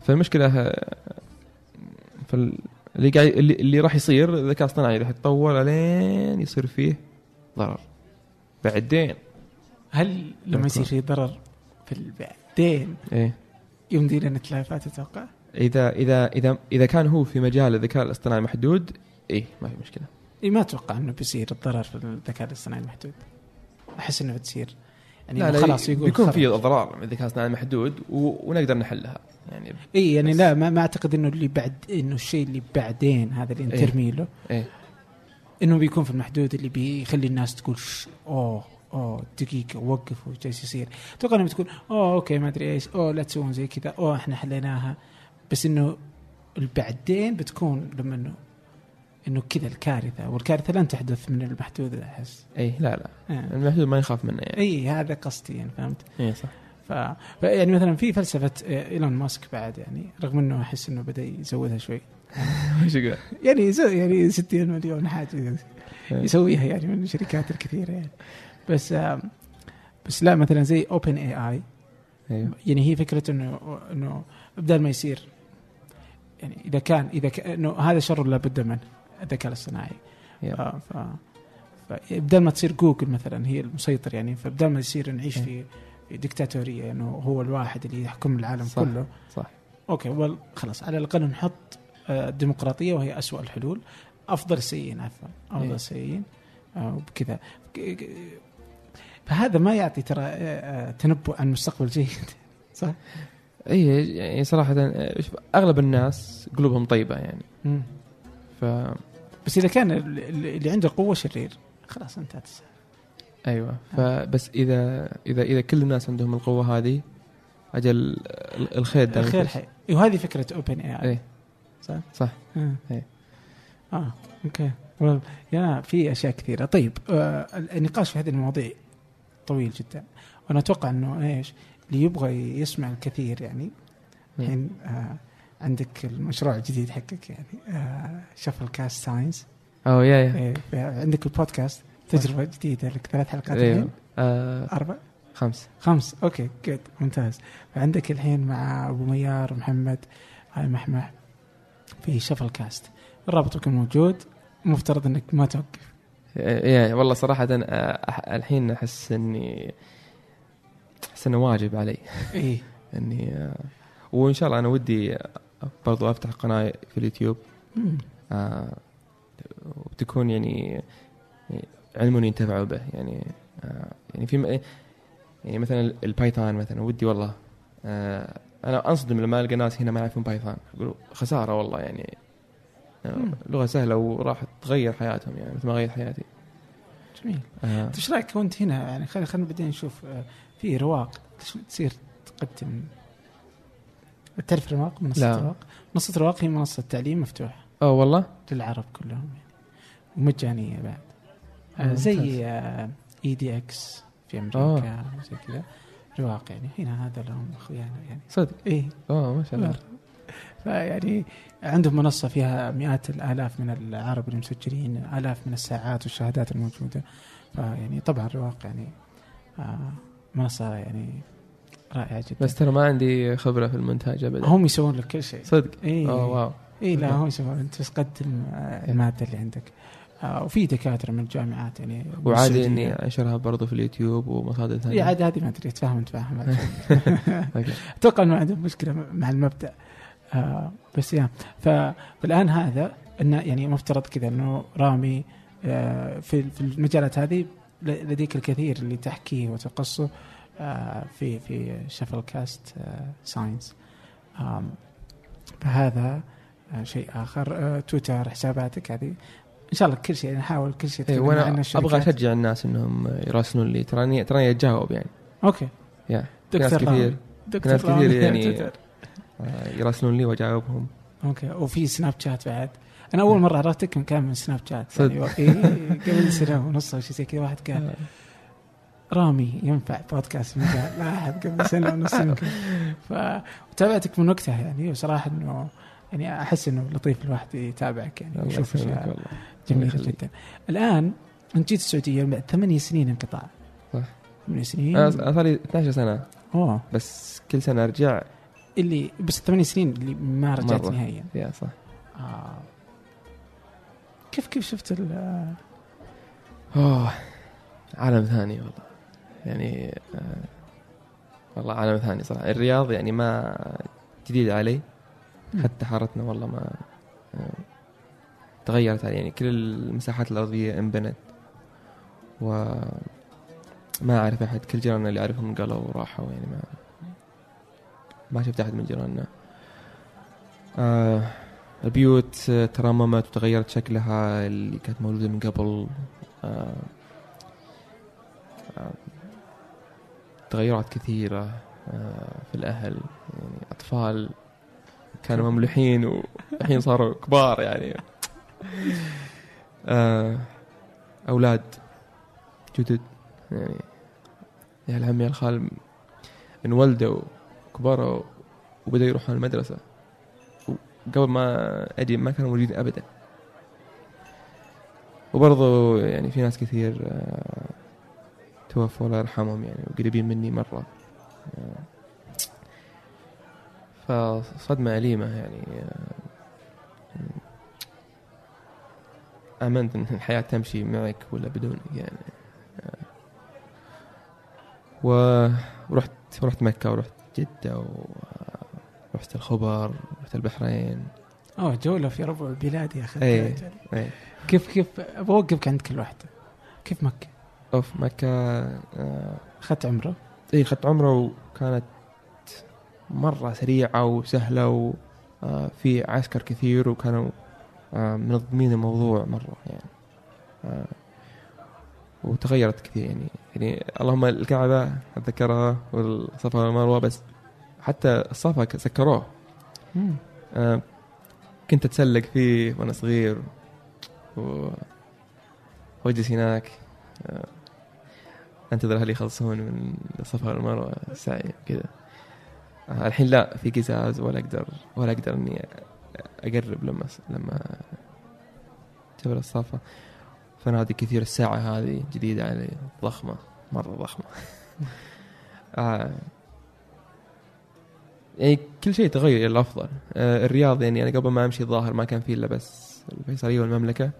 فالمشكلة آه، فال اللي قاعد اللي, اللي راح يصير الذكاء الاصطناعي راح يتطور لين يصير فيه ضرر. بعدين
هل لما يصير في ضرر في بعدين
إيه.
يمدي لنا تلافات أتوقع؟
إذا إذا إذا إذا كان هو في مجال الذكاء الاصطناعي محدود إيه ما في مشكلة.
اي ما أتوقع إنه بيصير الضرر في الذكاء الاصطناعي المحدود. أحس إنه بتصير. يعني
لا
خلاص يقول
بيكون. في إضرار من الذكاء الاصطناعي محدود و... ونقدر نحلها. يعني
اي يعني لا ما, ما أعتقد إنه اللي بعد إنه الشيء اللي بعدين هذا اللي انت
إيه.
ترمي له.
إيه.
إنه بيكون في المحدود اللي بيخلي الناس تقول أوه أوه دقيقة وقفوا جالس يصير. أتوقع انها بتكون أوه أوكي ما أدري إيش أوه لا تسوون زي كذا أوه إحنا حليناها. بس إنه البعدين بتكون لما إنه إنه كذا الكارثة والكارثة لن تحدث من المحدود أحس.
اي لا لا.
آه.
المحدود ما يخاف منه يعني.
اي هذا قصدي يعني فهمت؟
اي صح.
ف... ف- يعني مثلا في فلسفة إيلون ماسك بعد يعني رغم إنه أحس إنه بدأ يزودها شوي.
إيش يقول؟
يعني يعني 60 مليون حاجة
إيه.
يسويها يعني من الشركات الكثيرة يعني بس آم، بس لا مثلا زي
OpenAI
يعني هي فكرة إنه إنه بدل ما يصير يعني إذا كان إذا كان إنه هذا شر لابد منه الذكاء الاصطناعي ف,
yeah.
ف بدل ما تصير جوجل مثلا هي المسيطر يعني فبدل ما يصير نعيش في في ديكتاتورية إنه هو الواحد اللي يحكم العالم
صح.
كله
صح
okay خلاص على الأقل نحط آه، الديمقراطية وهي أسوأ الحلول أفضل السيئين عفوا أفضل
إيه.
السيئين آه، وبكذا فهذا ما يعطي ترى آه، آه، تنبؤ عن مستقبل جيد صح؟
اي يعني صراحة آه، أغلب الناس قلوبهم طيبة يعني
مم.
ف
بس إذا كان ال- ال- اللي عنده قوة شرير خلاص انتهت السالفة.
أيوه فبس إذا إذا إذا كل الناس عندهم القوة هذه أجل ال- الخير دائما
الخير. حي وهذه فكرة
OpenAI
صح؟
صح.
آه.
إيه.
آه okay. يا في أشياء كثيرة. طيب آه النقاش في هذه المواضيع طويل جدا. وأنا أتوقع إنه إيش اللي يبغى يسمع الكثير يعني
مم.
الحين آه عندك المشروع الجديد حقك يعني آه شفل كاست science
oh yeah yeah.
إيه عندك البودكاست تجربة جديدة لك. ثلاث حلقات
أيوه
الحين؟
آه
أربع؟
خمس.
خمس. okay good ممتاز. فعندك الحين مع أبو ميار محمد هاي محمح في شفل كاست الرابط بيكون موجود مفترض إنك ما توقف.
yeah والله صراحة أنا أح- الحين أحس إني أحس إنه واجب علي.
إيه.
إني آه، وإن شاء الله أنا ودي برضو أفتح قناة في اليوتيوب. آه، وتكون يعني يعني علم ينتفعوا به. يعني آه، يعني في م- يعني مثلا ال Python مثلا ودي والله أنا أنصدم لما ألقى ناس هنا ما يعرفون Python. يقولوا خسارة والله يعني. آه،. لغة سهلة وراح تغير حياتهم يعني مثل ما غيرت حياتي.
جميل.
آه،
إيش رأيك وأنت هنا؟ يعني خلينا خلينا بعدين نشوف آه، في رواق تصير تقدم. تعرف رواق؟ منصة
لا.
رواق؟ منصة رواق هي منصة تعليم مفتوحة.
أه والله؟
للعرب كلهم يعني. ومجانية بعد.
آه،
آه،. زي اي دي إكس في أمريكا زي كذا. رواق يعني. هنا هذا لهم اخويانا يعني.
صدق؟
إيه.
آه ما شاء الله.
فيعني عندهم منصة فيها مئات الآلاف من العرب المسجلين آلاف من الساعات والشهادات الموجودة. فيعني طبعا رواق يعني آه منصة يعني رائعة جدا.
بس ترى ما عندي خبرة في المونتاج ابدا.
هم يسوون لك كل شيء.
صدق؟
اي
آه واو.
اي لا. هم يسوون. أنت بس قدم آه، المادة اللي عندك. آه وفي دكاترة من الجامعات يعني
وعادي. إني انشرها برضو في اليوتيوب ومصادر ثانية.
عاد هذه ما أدري تفاهم تفاهم
okay.
أتوقع إنه عندهم مشكلة مع المبدأ. آه بس yeah فالآن هذا إنه يعني مفترض كذا إنه رامي آه في في المجالات هذه لديك الكثير اللي تحكيه وتقصه آه في في شفل كاست آه science فهذا آه شيء آخر. آه تويتر حساباتك هذه. إن شاء الله كل شيء نحاول كل شيء
إيه
وأنا.
أبغى أشجع الناس إنهم يراسلون لي. تراني تراني أتجاوب يعني. okay. yeah. ناس
دكتور رامي.
كثير
دكتور
ناس كثير
رامي.
يعني. آه، يراسلون لي وأجاوبهم.
okay. وفي سناب شات بعد. أنا أول مرة عرفتك من كان من سناب شات.
صدق.
يعني قبل سنة ونص أو شيء زي كذا واحد قال رامي ينفع بودكاست مجال لاحظ قبل سنة ونص يمكن. فتابعتك من وقتها يعني. وصراحة إنه يعني أحس إنه لطيف الواحد يتابعك يعني ويشوف
يخليك.
جدا. الآن انت جيت السعودية بعد ثمانية سنين انقطاع.
صح.
ثمانية سنين.
أنا صار لي 12 سنة.
أوه.
بس كل سنة أرجع.
اللي بس ثمانية سنين اللي ما رجعت. نهائيا.
يا صح.
آه. كيف كيف شفت ال
أوه. عالم ثاني والله. يعني آه. والله عالم ثاني صراحة. الرياض يعني ما جديد علي. حتى حارتنا والله ما آه. تغيرت علي يعني كل المساحات الأرضية انبنت. و ما أعرف أحد كل جيراننا اللي أعرفهم قالوا وراحوا يعني ما ما شفت أحد من جيراننا. آه البيوت ترممت وتغيرت شكلها اللي كانت موجوده من قبل. آه آه تغيرات كثيرة آه في الأهل. يعني أطفال كانوا مملوحين والحين صاروا كبار يعني. أولاد جدد. يعني يا العم يا الخال انولدوا كبروا وبدأوا يروحون المدرسة. وقبل ما أجي ما كانوا موجودين أبدا. وبرضو يعني في ناس كثير آه، توفوا الله يرحمهم يعني وقريبين مني مرة. آه، فصدمة أليمة يعني آه، آمنت أن الحياة تمشي معك ولا بدونك يعني و- ورحت ورحت مكة ورحت جدة ورحت الخبر ورحت البحرين.
أوه جولة في ربع البلاد يا أخي.
إيه إيه.
كيف كيف بوقفك عند كل واحدة كيف مكة؟
أوف مكة آه،
اخذت عمرة؟
اي اخذت عمرة وكانت مرة سريعة وسهلة وفي عسكر كثير وكانوا آه، منظمين الموضوع مرة يعني. آه، وتغيرت كثير يعني. يعني اللهم الكعبة اتذكرها والصفا والمروة بس حتى الصفا سكروه. آه، كنت أتسلق فيه وأنا صغير. و وأجلس هناك. آه، أنتظر أهلي يخلصون من الصفا والمروة السعي كذا آه، الحين لا في قزاز ولا أقدر ولا أقدر إني أقرب لما لما جبل الصفا. فنادي كثير الساعة هذه جديدة علي. ضخمة مرة ضخمة. آه يعني كل شيء تغير إلى الأفضل. آه الرياض يعني أنا قبل ما أمشي الظاهر ما كان فيه إلا بس الفيصلية والمملكة.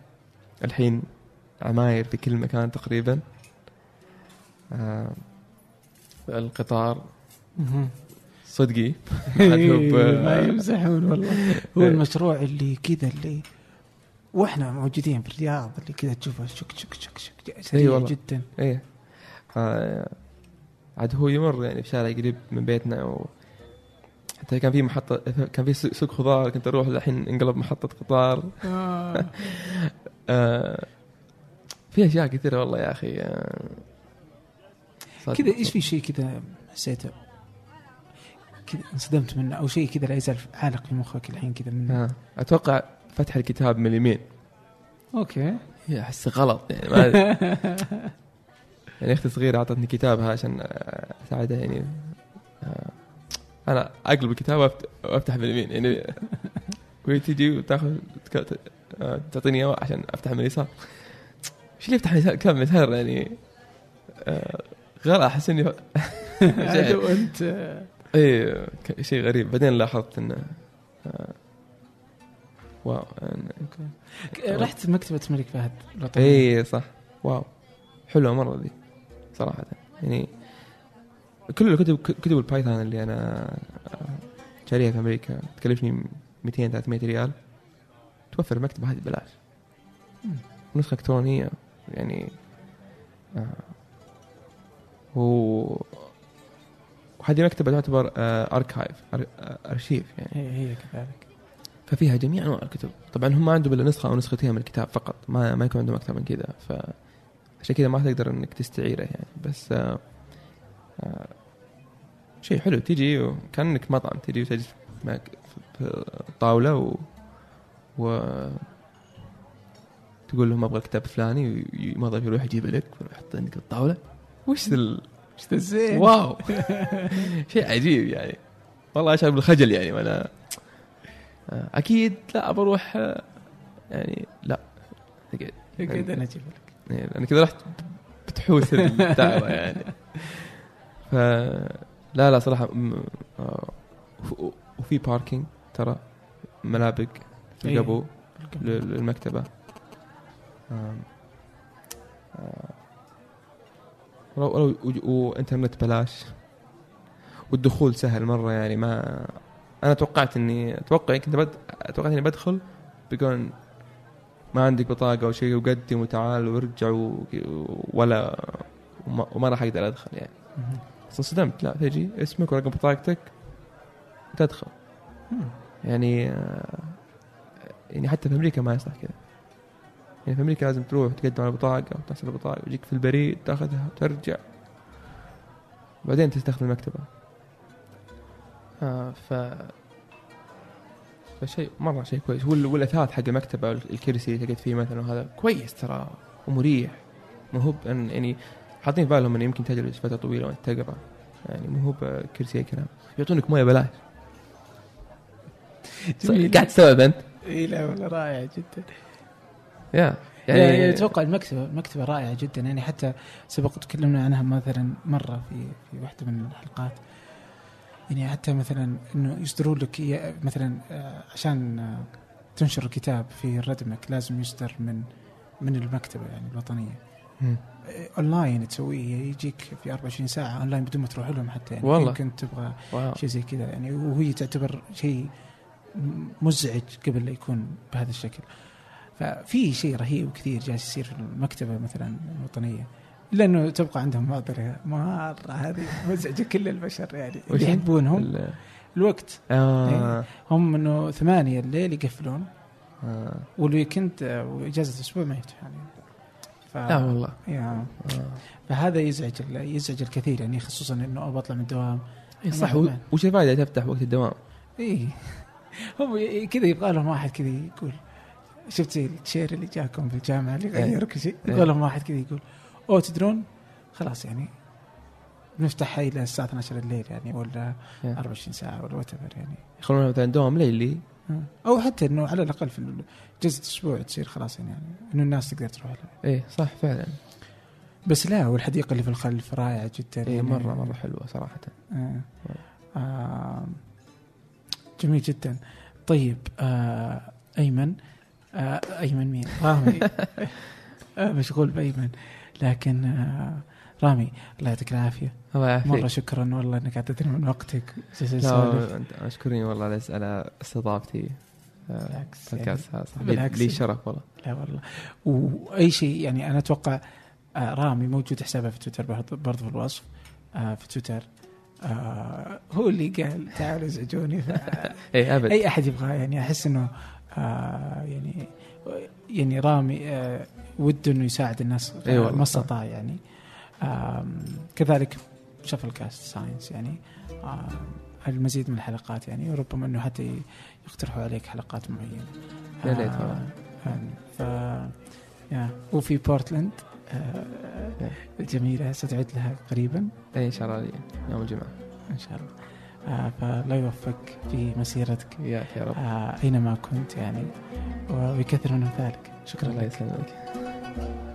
الحين عماير في كل مكان تقريبا. آه القطار. صدقي؟
إيه، ما يمزحون والله. هو المشروع اللي كذا اللي وإحنا موجودين في الرياض اللي كذا تشوفه شك شك شك شك
اي
سريع جدا.
إيه. آه عاد هو يمر يعني في شارع قريب من بيتنا و حتى كان في محطة كان في سوق خضار كنت أروح الحين انقلب محطة قطار
آه.
آه. في أشياء كثيرة والله يا أخي آه.
كذا إيش في شيء كذا حسيته كذا انصدمت منه أو شيء كذا لا يزال عالق في مخك الحين كذا منه.
أتوقع فتح الكتاب من اليمين.
أوكي.
أحس غلط يعني ما. يعني أختي الصغيرة أعطتني كتابها عشان آه، أساعدها يعني آه، أنا أقلب الكتاب وافتح باليمين يعني وهي تجي وتأخذ آه، تعطيني إياه عشان افتح من اليسار. إيش اللي يفتح من كم من اليسار يعني. غلط أحس
إني وانت
اي ك- شيء غريب. بعدين لاحظت انه آه، واو. أنا-
رحت مكتبة الملك فهد.
اي صح. واو. حلوة مرة ذي صراحة. يعني كل الكتب كتب ال Python اللي أنا شاريها في أمريكا تكلفني 200 300 ريال. توفر المكتبه هذه ببلاش. نسخة إلكترونية يعني آه و وهذه مكتبة تعتبر آه archive آه، ارشيف يعني.
هي هي كذلك.
ففيها جميع أنواع الكتب. طبعا هم ما عندهم إلا نسخة أو نسختين من الكتاب فقط. ما ما يكون عندهم أكثر من كذا. ف عشان كذا ما تقدر إنك تستعيره يعني. بس آه آه شيء حلو. تجي وكأنك مطعم. تجي وتجلس معك في طاولة و, و تقول لهم أبغى الكتاب الفلاني وموظف يروح يجيب لك ويروح يحط عندك الطاولة. وش ال-
الزين
واو. شيء عجيب يعني. والله اشعر بالخجل يعني وأنا أكيد لا بروح يعني لا. اقعد
اقعد أنا أجيب لك.
يعني أنا كذا رحت بتحوس الدعوة يعني. ف لا لا صراحة آه، وف- وفي باركينج ترى ملابق في
إيه.
القبو لل- للمكتبة. ولو وإنترنت بلاش. والدخول سهل مرة يعني ما أنا توقعت اني أتوقع كنت بد... اتوقعت إني بدخل بيقول ما عندك بطاقة أو شيء وقدم وتعال وارجع و... ولا وما, وما راح أقدر أدخل يعني. بس انصدمت لا تجي اسمك ورقم بطاقتك وتدخل. يعني آه، يعني حتى في أمريكا ما يصلح كذا. يعني في أمريكا لازم تروح تقدم على بطاقة وتحصل البطاقه ويجيك في البريد تاخذها وترجع. بعدين تستخدم المكتبة. آه ف فشيء مرة شيء كويس. وال- والأثاث حق المكتبة الكرسي اللي تقعد فيه مثلا وهذا كويس ترى. ومريح. مو هو يعني حاطين في بالهم إنه يمكن تجلس فترة طويلة وأنت تقرأ. يعني مو هو بكرسي أي كلام. يعطونك مويه بلاش. قاعد تستوعب انت
إي لا والله رائع جدا.
يا
يعني, يعني
يعني
أتوقع المكتبة المكتبه رائعة جدا. يعني حتى سبق تكلمنا عنها مثلا مرة في في واحدة من الحلقات. يعني حتى مثلا إنه يصدروا لك مثلا آه، عشان آه، تنشر الكتاب في ردمك لازم يصدر من من المكتبة يعني الوطنية. أونلاين تسويه يجيك في 24 ساعة أونلاين بدون ما تروح لهم حتى. يعني
والله.
يمكن تبغى. شيء زي كذا. يعني وهي تعتبر شيء مزعج قبل لا يكون بهذا الشكل. ففي شيء رهيب كثير جالس يصير في المكتبة مثلا الوطنية الا انه تبقى عندهم معضله مرة هذه مزعجة كل البشر يعني اللي يحبونهم
ال-
الوقت
آه.
إيه. هم إنه ثمانية الليل يقفلون
آه.
والويكند آه، وإجازة الأسبوع ما يفتحون يعني ف...
لا والله
يا
آه.
فهذا يزعج ال- يزعج الكثير يعني خصوصا إنه أبغى أطلع من الدوام
إيه صح وش الفائدة تفتح وقت الدوام؟
اي هم كذا يبغى لهم واحد كذا يقول شفت زي التشير اللي جاكم في الجامعة اللي
إيه.
غير كل شيء
إيه.
يبغى لهم واحد كذا يقول أو تدرون خلاص يعني بنفتحها إلى الساعة 12 الليل يعني ولا
إيه.
24 ساعة ولا وات يعني
يخلون مثلا دوام ليلي
أو حتى إنه على الأقل في جلسه أسبوع تصير خلاص يعني, يعني إنه الناس تقدر تروح لها
إيه صح فعلا
بس لا والحديقة اللي في الخلف رائعة جدا
إيه
يعني.
مرة مرة حلوة صراحة
آه. آه. جميل جدا طيب آه. أيمن آه. أيمن مين؟ رامي. آه. مشغول بأيمن لكن آه. رامي. الله يعطيك العافية.
الله يعافيك.
مرة شكرا والله إنك اعطيتني من وقتك.
أشكرني والله على على استضافتي. آه،
بالعكس
بودكاست
يعني.
لي
بالعكس.
لي شرف والله.
لا والله. وأي شيء يعني أنا أتوقع آه رامي موجود حسابه في تويتر برضه في الوصف آه في تويتر. آه هو اللي قال تعالوا ازعجوني
إيه أبد.
أي أحد يبغى يعني أحس إنه آه يعني يعني رامي آه وده إنه يساعد الناس
أي والله،
ما. استطاع يعني. كذلك شفل كاست science يعني. آه المزيد من الحلقات يعني. وربما إنه حتى يقترحوا عليك حلقات معينة.
يا ليت والله.
آه ف يا وفي بورتلاند آه الجميلة ستعد لها قريبا.
إيه إن شاء الله يوم الجمعة.
إن شاء الله. آه فالله يوفقك في مسيرتك.
يا رب.
آه أينما كنت يعني ويكثر من امثالك شكرا
الله
لك.
يسلمك.